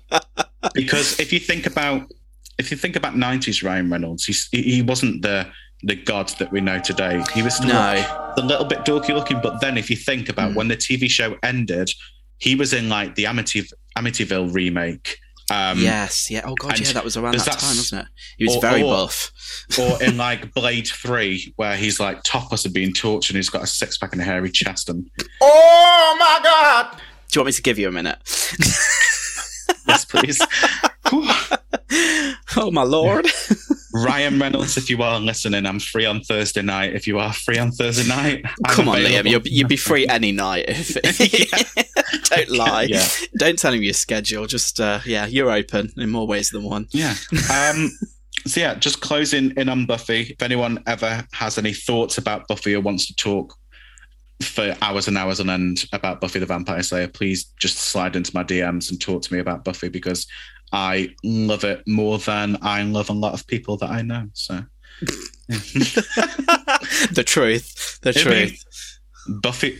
Because if you think about if you think about nineties Ryan Reynolds, he's, he he wasn't the the god that we know today. He was still No. a little bit dorky looking. But then if you think about when the TV show ended, he was in like the Amity, Amityville remake Um, yes, yeah. Oh god, yeah, that was around that that time, wasn't it? He was or- very or- buff. or in like Blade Three, where he's like topless and being tortured, and he's got a six pack and a hairy chest, and Oh my god! Do you want me to give you a minute? yes, please. oh my lord! Ryan Reynolds, if you are listening, I'm free on Thursday night. If you are free on Thursday night, I'm Come on, Liam, you'll, you'd be free any night. If, Don't lie. Yeah. Don't tell him your schedule. Just uh, yeah, you're open in more ways than one. Yeah. Um, so yeah, just closing in on Buffy. If anyone ever has any thoughts about Buffy or wants to talk for hours and hours on end about Buffy the Vampire Slayer, please just slide into my DMs and talk to me about Buffy because I love it more than I love a lot of people that I know. So the truth. The It'd truth. Buffy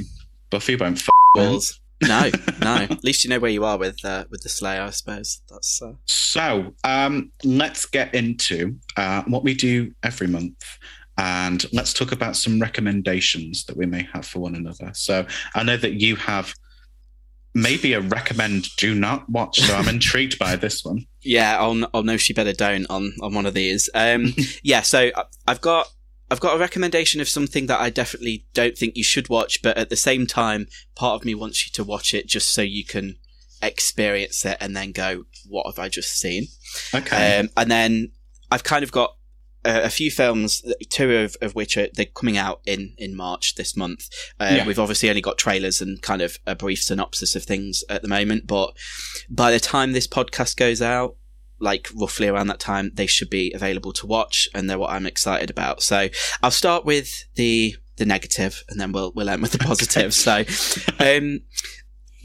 Buffy won't f- Balls. No, no. At least you know where you are with uh, with the Slayer. I suppose that's. Uh... So um, let's get into uh, what we do every month. And let's talk about some recommendations that we may have for one another. So I know that you have maybe a recommend do not watch. So I'm intrigued by this one. Yeah, I'll, I'll know she better don't on, on one of these. Um, yeah, so I've got I've got a recommendation of something that I definitely don't think you should watch, but at the same time, part of me wants you to watch it just so you can experience it and then go, "What have I just seen?" Okay. Um, and then I've kind of got a, a few films, two of, of which are they're coming out in in March this month. Uh, Yeah. We've obviously only got trailers and kind of a brief synopsis of things at the moment, but by the time this podcast goes out, like roughly around that time, they should be available to watch, and they're what I'm excited about. So I'll start with the the negative, and then we'll we'll end with the positive. so, um,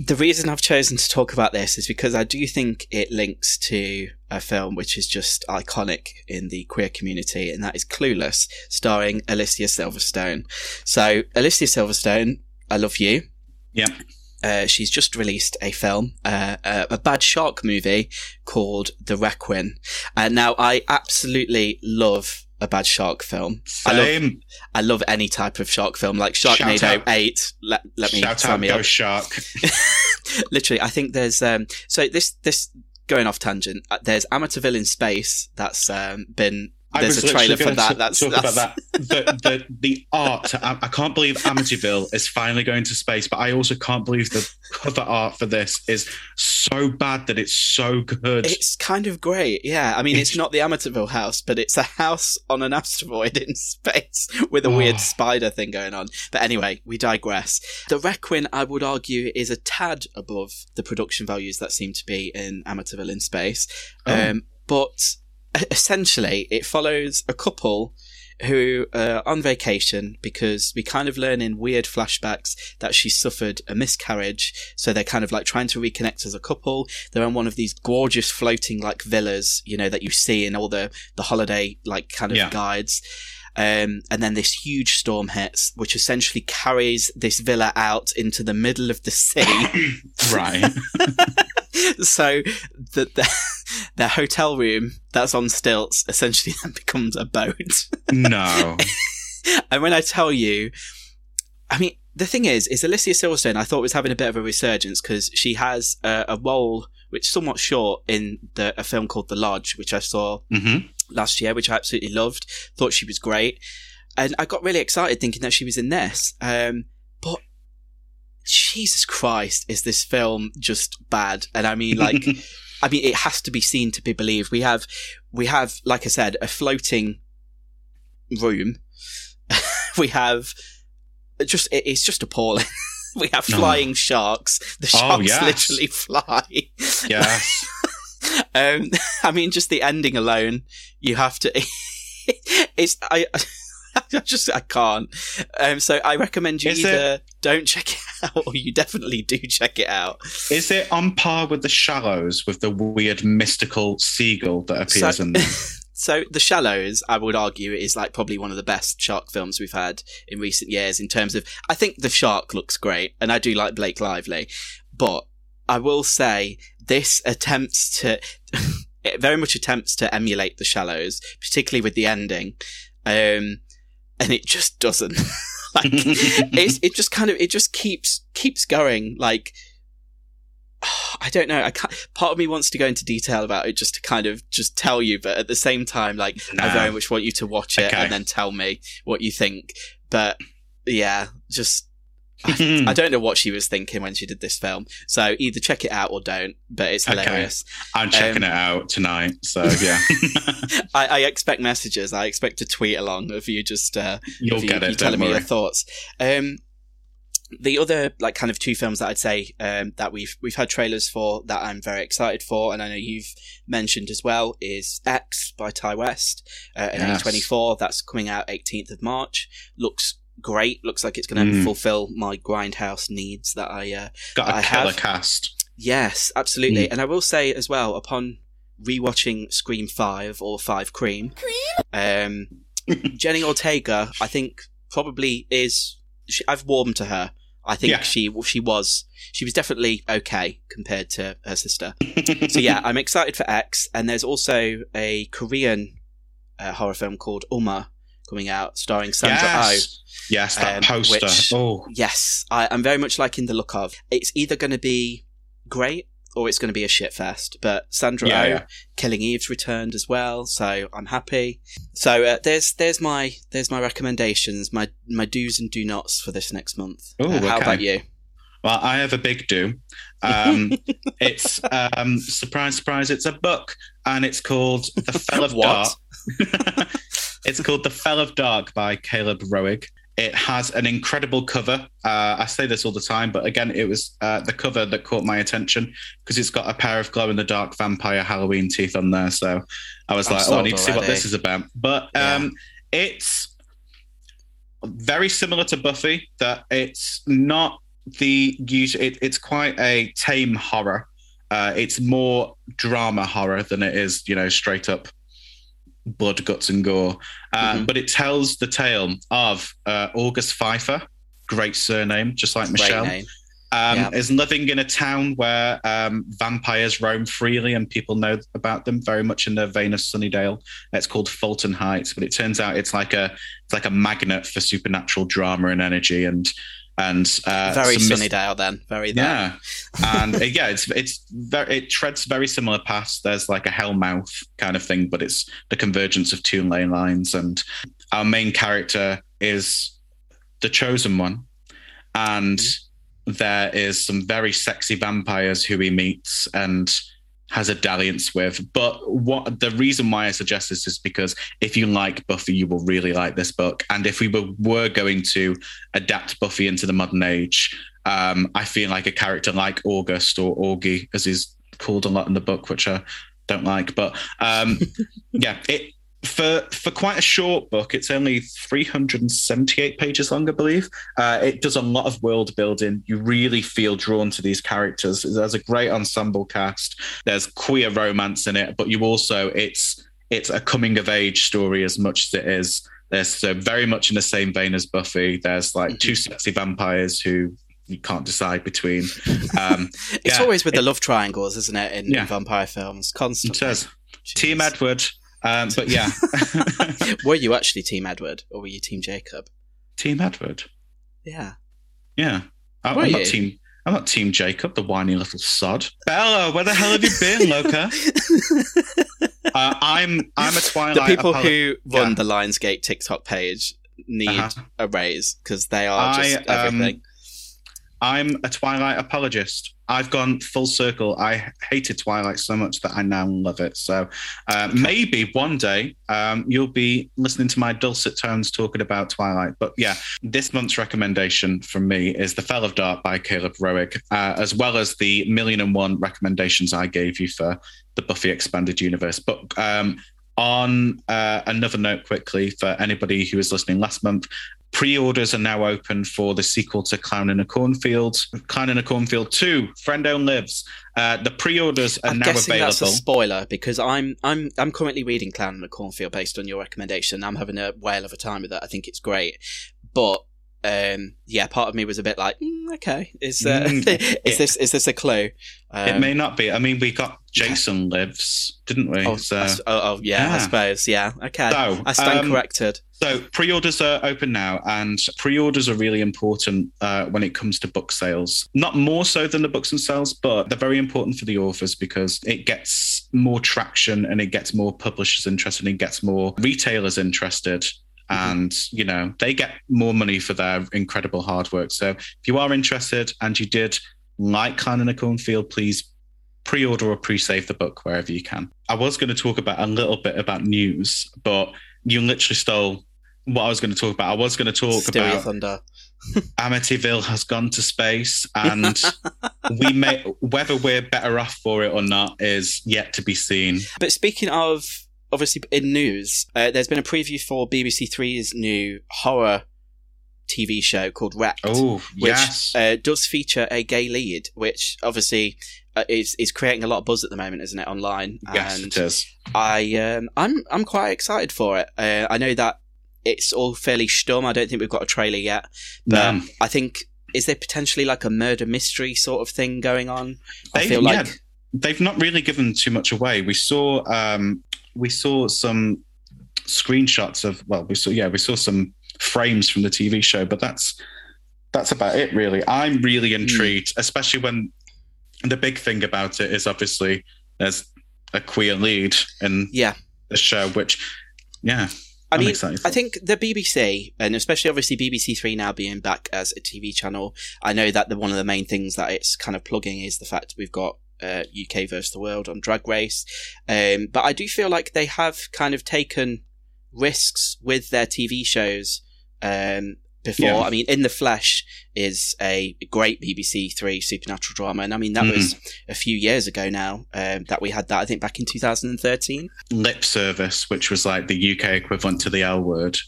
the reason I've chosen to talk about this is because I do think it links to a film which is just iconic in the queer community, and that is Clueless, starring Alicia Silverstone. So, Alicia Silverstone, I love you. Yeah. Uh, she's just released a film, uh, uh, a bad shark movie called The Requiem. And now I absolutely love a bad shark film. I love, I love any type of shark film, like Sharknado. 8. Let, let me Shout out me Ghost. Shark. Literally, I think there's, um, so this, this, going off tangent, uh, there's Amityville in Space that's, um, been, there's was a trailer for that. That's, talk that's about that. The, the the art. I, I can't believe Amityville is finally going to space, but I also can't believe the cover art for this is so bad that it's so good. It's kind of great, yeah. I mean, it's not the Amityville house, but it's a house on an asteroid in space with a Oh. weird spider thing going on. But anyway, we digress. The Requiem, I would argue, is a tad above the production values that seem to be in Amityville in space. Oh. Um, but essentially, it follows a couple who are on vacation because we kind of learn in weird flashbacks that she suffered a miscarriage. So they're kind of like trying to reconnect as a couple. They're on one of these gorgeous floating like villas, you know, that you see in all the, the holiday like kind of Yeah. guides. Um, and then this huge storm hits, which essentially carries this villa out into the middle of the sea. right. so the, the their hotel room that's on stilts essentially then becomes a boat. No. and when I tell you, I mean, the thing is, is Alicia Silverstone, I thought was having a bit of a resurgence because she has a, a role which is somewhat short in the, a film called The Lodge, which I saw Mhm. last year, which I absolutely loved. Thought she was great. And I got really excited thinking that she was in this. Um, but Jesus Christ, is this film just bad? And I mean, like, I mean, it has to be seen to be believed. We have, we have, like I said, a floating room. we have just, it- it's just appalling. we have Oh. flying sharks. The Oh, sharks yes. literally fly. Yes. um, I mean, just the ending alone, you have to. it's I. I just I can't. Um, so I recommend you Is either don't check it out or you definitely do check it out. Is it on par with the Shallows with the weird mystical seagull that appears So- in them? So The Shallows, I would argue, is like probably one of the best shark films we've had in recent years in terms of I think the shark looks great and I do like Blake Lively, but I will say this attempts to it very much attempts to emulate The Shallows, particularly with the ending. Um and it just doesn't. like it's it just kind of it just keeps keeps going like I don't know. I can't, part of me wants to go into detail about it just to kind of just tell you, but at the same time, like I very much want you to watch it Okay. and then tell me what you think. But yeah, just I, I don't know what she was thinking when she did this film. So either check it out or don't. But it's Okay. hilarious. I'm checking Um, it out tonight. So yeah, I, I expect messages. I expect a tweet along of you just uh, You'll you, get it, you telling don't me your thoughts. Um, the other like kind of two films that I'd say um, that we've we've had trailers for that I'm very excited for, and I know you've mentioned as well is X by Ti West uh, and Yes. A24. That's coming out 18th of March. Looks great. Looks like it's going to Mm. fulfill my grindhouse needs that I uh, got a I have. cast. Yes, absolutely. Mm. And I will say as well, upon rewatching Scream Five or Five Cream, um, Jenny Ortega, I think probably is. She, I've warmed to her. I think Yeah. she she was she was definitely okay compared to her sister. so yeah, I'm excited for X. And there's also a Korean uh, horror film called Umma coming out, starring Sandra Oh. Yes, yes, that um, poster. which- oh, Yes, I, I'm very much liking the look of. It's either going to be great or it's going to be a shit fest. But Sandra Yeah, Oh, yeah. Killing Eve's returned as well, so I'm happy. So uh, there's there's my there's my recommendations, my my do's and do nots for this next month. Oh, Uh, how okay. about you? Well, I have a big do. Um, it's um, surprise, surprise. It's a book, and it's called The Fell of What? Dark. it's called The Fell of Dark by Caleb Roehrig. It has an incredible cover. Uh, I say this all the time, but again, it was uh, the cover that caught my attention because it's got a pair of glow in the dark vampire Halloween teeth on there. So I was I'm like, oh, I need to see what this is about. But um, it's very similar to Buffy. That it's not the usual. It, it's quite a tame horror. Uh, it's more drama horror than it is, you know, straight up blood, guts, and gore. Uh, Mm-hmm. But it tells the tale of uh, August Pfeiffer, great surname, just like Michelle. Um, Yeah. Is living in a town where um, vampires roam freely and people know about them very much in the vein of Sunnydale. It's called Fulton Heights, but it turns out it's like a it's like a magnet for supernatural drama and energy and and uh, Very some mis- Sunnydale then. Very that. yeah, and uh, yeah, it's it's very it treads very similar paths. There's like a hell mouth kind of thing, but it's the convergence of two ley lines. And our main character is the chosen one, and there is some very sexy vampires who he meets and has a dalliance with. But what the reason why I suggest this is because if you like Buffy, you will really like this book. And if we were, were going to adapt Buffy into the modern age, um, I feel like a character like August or Augie, as he's called a lot in the book, which I don't like. But um, yeah, it for for quite a short book, it's only 378 pages long, I believe. Uh, it does a lot of world building. You really feel drawn to these characters. There's a great ensemble cast. There's queer romance in it, but you also it's it's a coming of age story as much as it is. There's so very much in the same vein as Buffy. There's like two sexy vampires who you can't decide between. Um, It's yeah, always with the love triangles, isn't it, in, in vampire films? Constantly. says Team Edward. Um, but yeah, were you actually Team Edward or were you Team Jacob? Team Edward. Yeah. Yeah. I- you? not team. I'm not Team Jacob, the whiny little sod. Bella, where the hell have you been, Loca? uh, I'm I'm a Twilight. the people who run Yeah. the Lionsgate TikTok page need Uh-huh. a raise because they are I, just um, everything. I'm a Twilight apologist. I've gone full circle. I hated Twilight so much that I now love it. So uh, maybe one day um, you'll be listening to my dulcet tones talking about Twilight. But yeah, this month's recommendation from me is The Fell of Dark by Caleb Roehrig, uh, as well as the million and one recommendations I gave you for the Buffy Expanded Universe book. Um, on uh, another note, quickly, for anybody who was listening last month, Pre-orders are now open for the sequel to Clown in a Cornfield, Clown in a Cornfield Two, Frendo Lives. Uh, the pre-orders are I'm now guessing available. that's a spoiler because I'm I'm I'm currently reading Clown in the Cornfield based on your recommendation. I'm having a whale of a time with it. I think it's great, but um, yeah, part of me was a bit like, mm, okay, is uh, Mm. is this is this a clue? Um, it may not be. I mean, we got Jason Lives, didn't we? Oh, So- I oh, oh, yeah, I suppose. Yeah, okay. So, I stand um, corrected. So pre-orders are open now, and pre-orders are really important uh, when it comes to book sales. Not more so than the books themselves, but they're very important for the authors because it gets more traction and it gets more publishers interested, and it gets more retailers interested. Mm-hmm. And you know they get more money for their incredible hard work. So if you are interested and you did like Clown in a Cornfield, please pre-order or pre-save the book wherever you can. I was going to talk about a little bit about news, but you literally stole what I was going to talk about. I was going to talk your about thunder. Amityville has gone to space, and we may whether we're better off for it or not is yet to be seen. But speaking of, obviously in news, uh, there's been a preview for BBC Three's new horror TV show called Wrecked, Oh, which yes. uh, does feature a gay lead, which obviously uh, is is creating a lot of buzz at the moment, isn't it, online? Yes, and it is. I um, I'm I'm quite excited for it. Uh, I know that it's all fairly stum. I don't think we've got a trailer yet, but No. I think is there potentially like a murder mystery sort of thing going on? I They- feel like yeah, they've not really given too much away. We saw um, we saw some screenshots of well, we saw yeah, we saw some frames from the TV show, but that's that's about it really. I'm really Hmm. intrigued, especially when the big thing about it is obviously there's a queer lead in yeah. the show, which yeah, I mean. I think the BBC, and especially obviously BBC Three now being back as a TV channel, I know that the, one of the main things that it's kind of plugging is the fact we've got uh, UK versus the world on Drag Race. Um, but I do feel like they have kind of taken risks with their TV shows um, before. Yeah. I mean, In the Flesh is a great BBC Three supernatural drama, and I mean that Mhm. was a few years ago now um, that we had that. I think back in 2013. Lip Service, which was like the UK equivalent to the L word,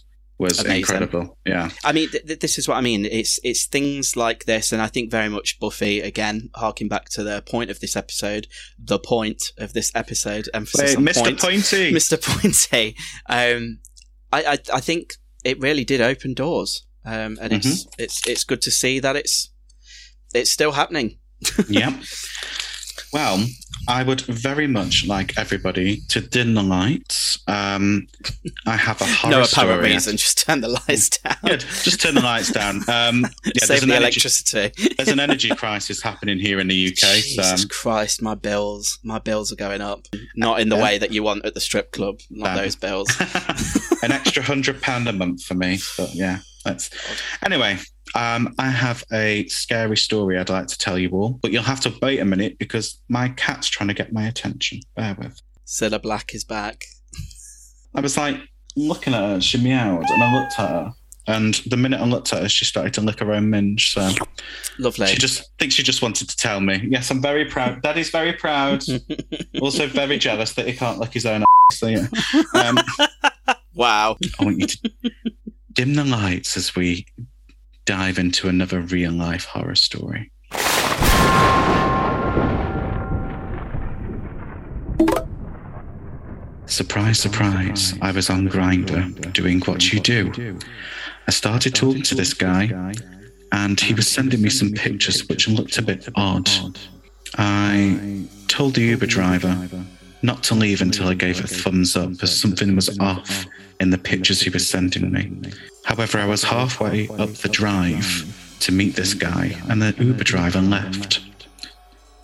was Amazing. incredible. Yeah. I mean, th- th- this is what I mean. It's it's things like this, and I think very much Buffy again, harking back to the point of this episode, the point of this episode, emphasis Wait, on Mr. point, Pointy. Mr. Pointy. Um, I, I I think it really did open doors, um, and it's Mm-hmm. it's it's good to see that it's it's still happening. yeah. Well, I would very much like everybody to dim the lights. Um, I have a horror no apparent story. reason, just turn the lights down. Yeah, just turn the lights down. Um, yeah, Save there's an the energy- electricity. there's an energy crisis happening here in the UK. So, Jesus Christ, my bills, my bills are going up. Not in the Yeah. way that you want at the strip club. Not No. those bills. an extra hundred pound a month for me. But yeah, that's anyway. Um, I have a scary story I'd like to tell you all, but you'll have to wait a minute because my cat's trying to get my attention. Bear with. Cilla Black is back. I was like looking at her, she meowed, and I looked at her, and the minute I looked at her, she started to lick her own minge. So Lovely. she just I think she just wanted to tell me. Yes, I'm very proud. Daddy's very proud. also very jealous that he can't lick his own. ass, So yeah. Um, wow. I want you to dim the lights as we dive into another real life horror story. Surprise, surprise, I was on Grindr doing what you do. I started talking to this guy, and he was sending me some pictures which looked a bit odd. I told the Uber driver not to leave until I gave a thumbs up as something was off in the pictures he was sending me. However, I was halfway up the drive to meet this guy, and the Uber driver left.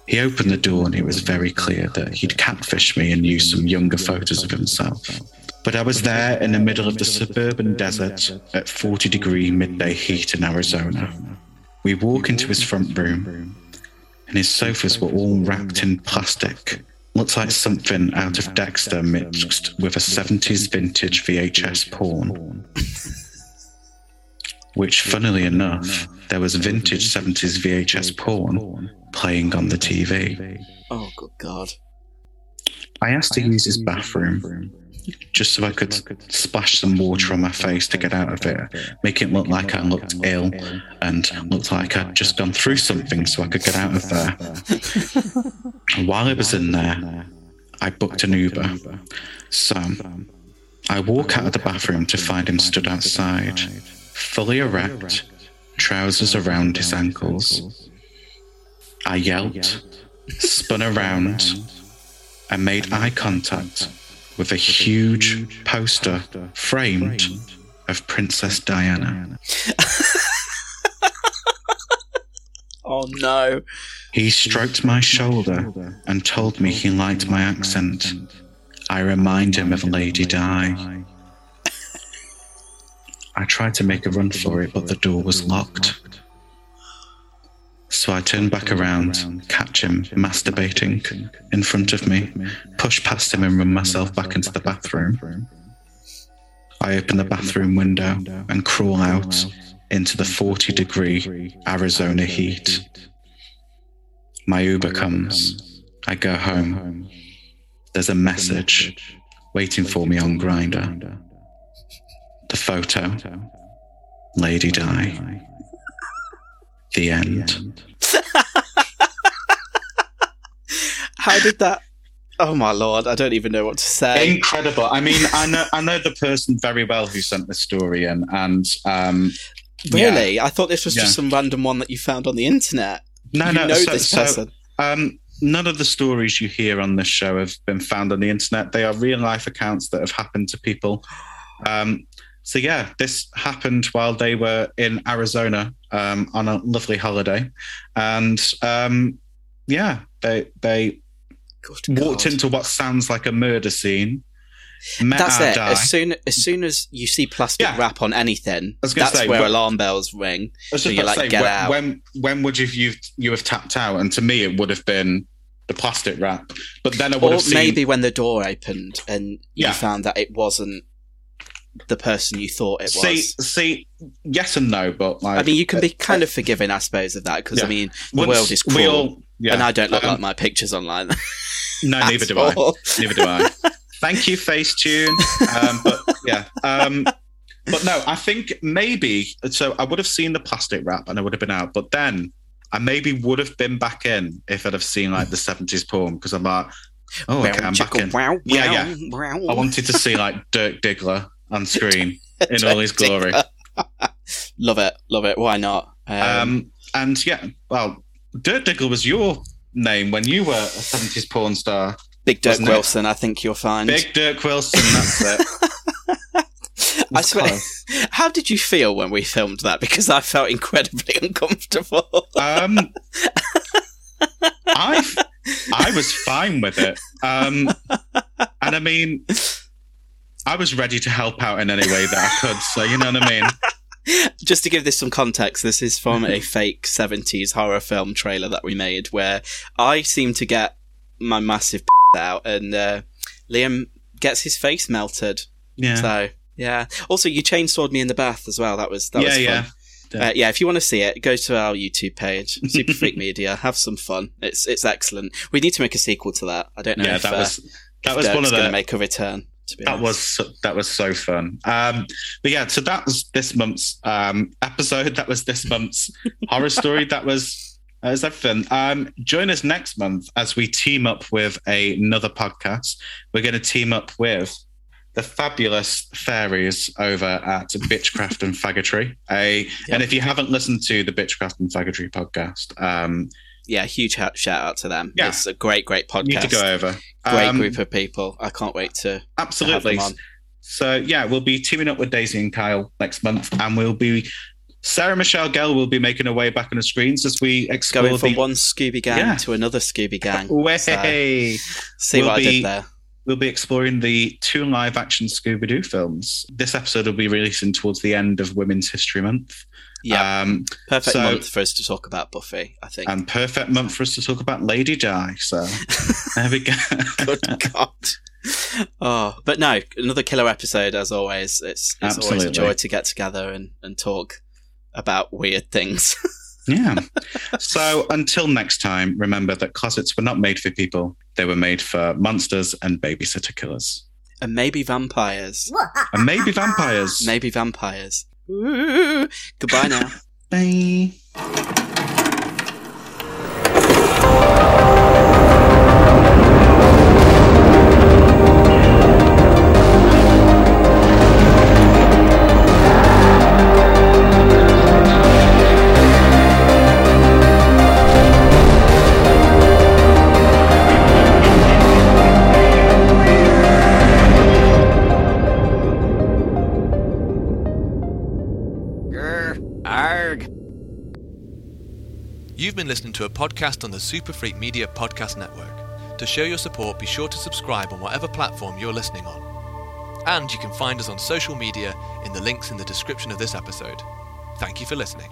He opened the door, and it was very clear that he'd catfished me and used some younger photos of himself. But I was there in the middle of the suburban desert at 40 degree midday heat in Arizona. We walk into his front room, and his sofas were all wrapped in plastic. Looks like something out of Dexter mixed with a 70s vintage VHS porn. Which, funnily enough, there was vintage 70s VHS porn playing on the TV. Oh, good God. I asked to use his bathroom just so I could splash some water on my face to get out of it, make it look like I looked ill and looked like I'd just gone through something so I could get out of there. And while I was in there, I booked an Uber. So I walk out of the bathroom to find him stood outside, fully erect, trousers around his ankles. I yelped, spun around, and made eye contact with a huge poster framed of Princess Diana. Oh no. He stroked my shoulder and told me he liked my accent. I remind him of Lady Di. I tried to make a run for it, but the door was locked. So I turned back around, catch him masturbating in front of me, push past him and run myself back into the bathroom. I open the bathroom window and crawl out into the 40 degree Arizona heat. My Uber comes. I go home. There's a message waiting for me on Grindr. The photo. Lady Di. The end. How did that? Oh my lord! I don't even know what to say. Incredible. I mean, I know I know the person very well who sent the story in, and um, Really? yeah. I thought this was Yeah. just some random one that you found on the internet. No, you no. know so, this so, person. um, none of the stories you hear on this show have been found on the internet. They are real life accounts that have happened to people. Um, so yeah, this happened while they were in Arizona um, on a lovely holiday, and um, yeah, they they walked into what sounds like a murder scene. That's it. As soon as soon as you see plastic wrap on anything, that's say, where but- alarm bells ring. So just you're like, say, get when, out. when when would you you you have tapped out? And to me, it would have been the plastic wrap. But then I would or have seen maybe when the door opened and you Yeah. found that it wasn't the person you thought it was. see see yes and no, but like I mean, you can be kind of forgiving, I suppose, of that because I mean, the Once world is cruel, all- yeah. and I don't look Um, like my pictures online. no, neither do all. I. Neither do I. Thank you, Facetune. Um, but yeah. Um, but no, I think maybe so. I would have seen the plastic wrap and I would have been out, but then I maybe would have been back in if I'd have seen like the seventies porn because I'm like, oh, okay, I'm back in. Wow, Yeah, yeah. I wanted to see like Dirk Diggler on screen in all his glory. love it, love it. Why not? Um, Um, and yeah, well, Dirk Diggler was your name when you were a seventies porn star. Big Dirk wasn't it? Wilson, I think you'll find. Big Dirk Wilson. That's it. I swear. How did you feel when we filmed that? Because I felt incredibly uncomfortable. Um, I I was fine with it. Um, and I mean, I was ready to help out in any way that I could. So you know what I mean. Just to give this some context, this is from a fake 70s horror film trailer that we made where I seem to get my massive out and uh, Liam gets his face melted. Yeah. So, yeah. Also, you chainsawed me in the bath as well. That was, that Yeah, was fun. yeah. Uh, yeah, if you want to see it, go to our YouTube page, Super Freak Media. Have some fun. It's it's excellent. We need to make a sequel to that. I don't know Yeah, if that uh, was that if was one of the going to make a return. That was so, that was so fun. Um, but yeah, so that was this month's um, episode. That was this month's horror story. That was that was everything. Um, join us next month as we team up with another podcast. We're going to team up with the fabulous fairies over at Bitchcraft and Faggotry. A, And if you haven't listened to the Bitchcraft and Faggotry podcast, um, yeah, huge shout out to them. Yeah. It's a great, great podcast. need to go over. Great Um, group of people. I can't wait to Absolutely. To have them on. So yeah, we'll be teaming up with Daisy and Kyle next month, and we'll be Sarah Michelle Gellar will be making her way back on the screens as we explore Going from the one Scooby gang Yeah. to another Scooby gang. way. So, see We'll what I did there. We'll be exploring the two live action Scooby Doo films. This episode will be releasing towards the end of Women's History Month. Yeah. Um, Perfect so- month for us to talk about Buffy, I think. and perfect month for us to talk about Lady Di. So there we go. Good God. Oh, but no, another killer episode as always. It's, it's always a joy to get together and, and talk about weird things. Yeah. So until next time, remember that closets were not made for people. They were made for monsters and babysitter killers. and maybe vampires. And maybe vampires. Maybe vampires. Goodbye now. Bye. You've been listening to a podcast on the Super Freak Media Podcast Network. To show your support, be sure to subscribe on whatever platform you're listening on. And you can find us on social media in the links in the description of this episode. Thank you for listening.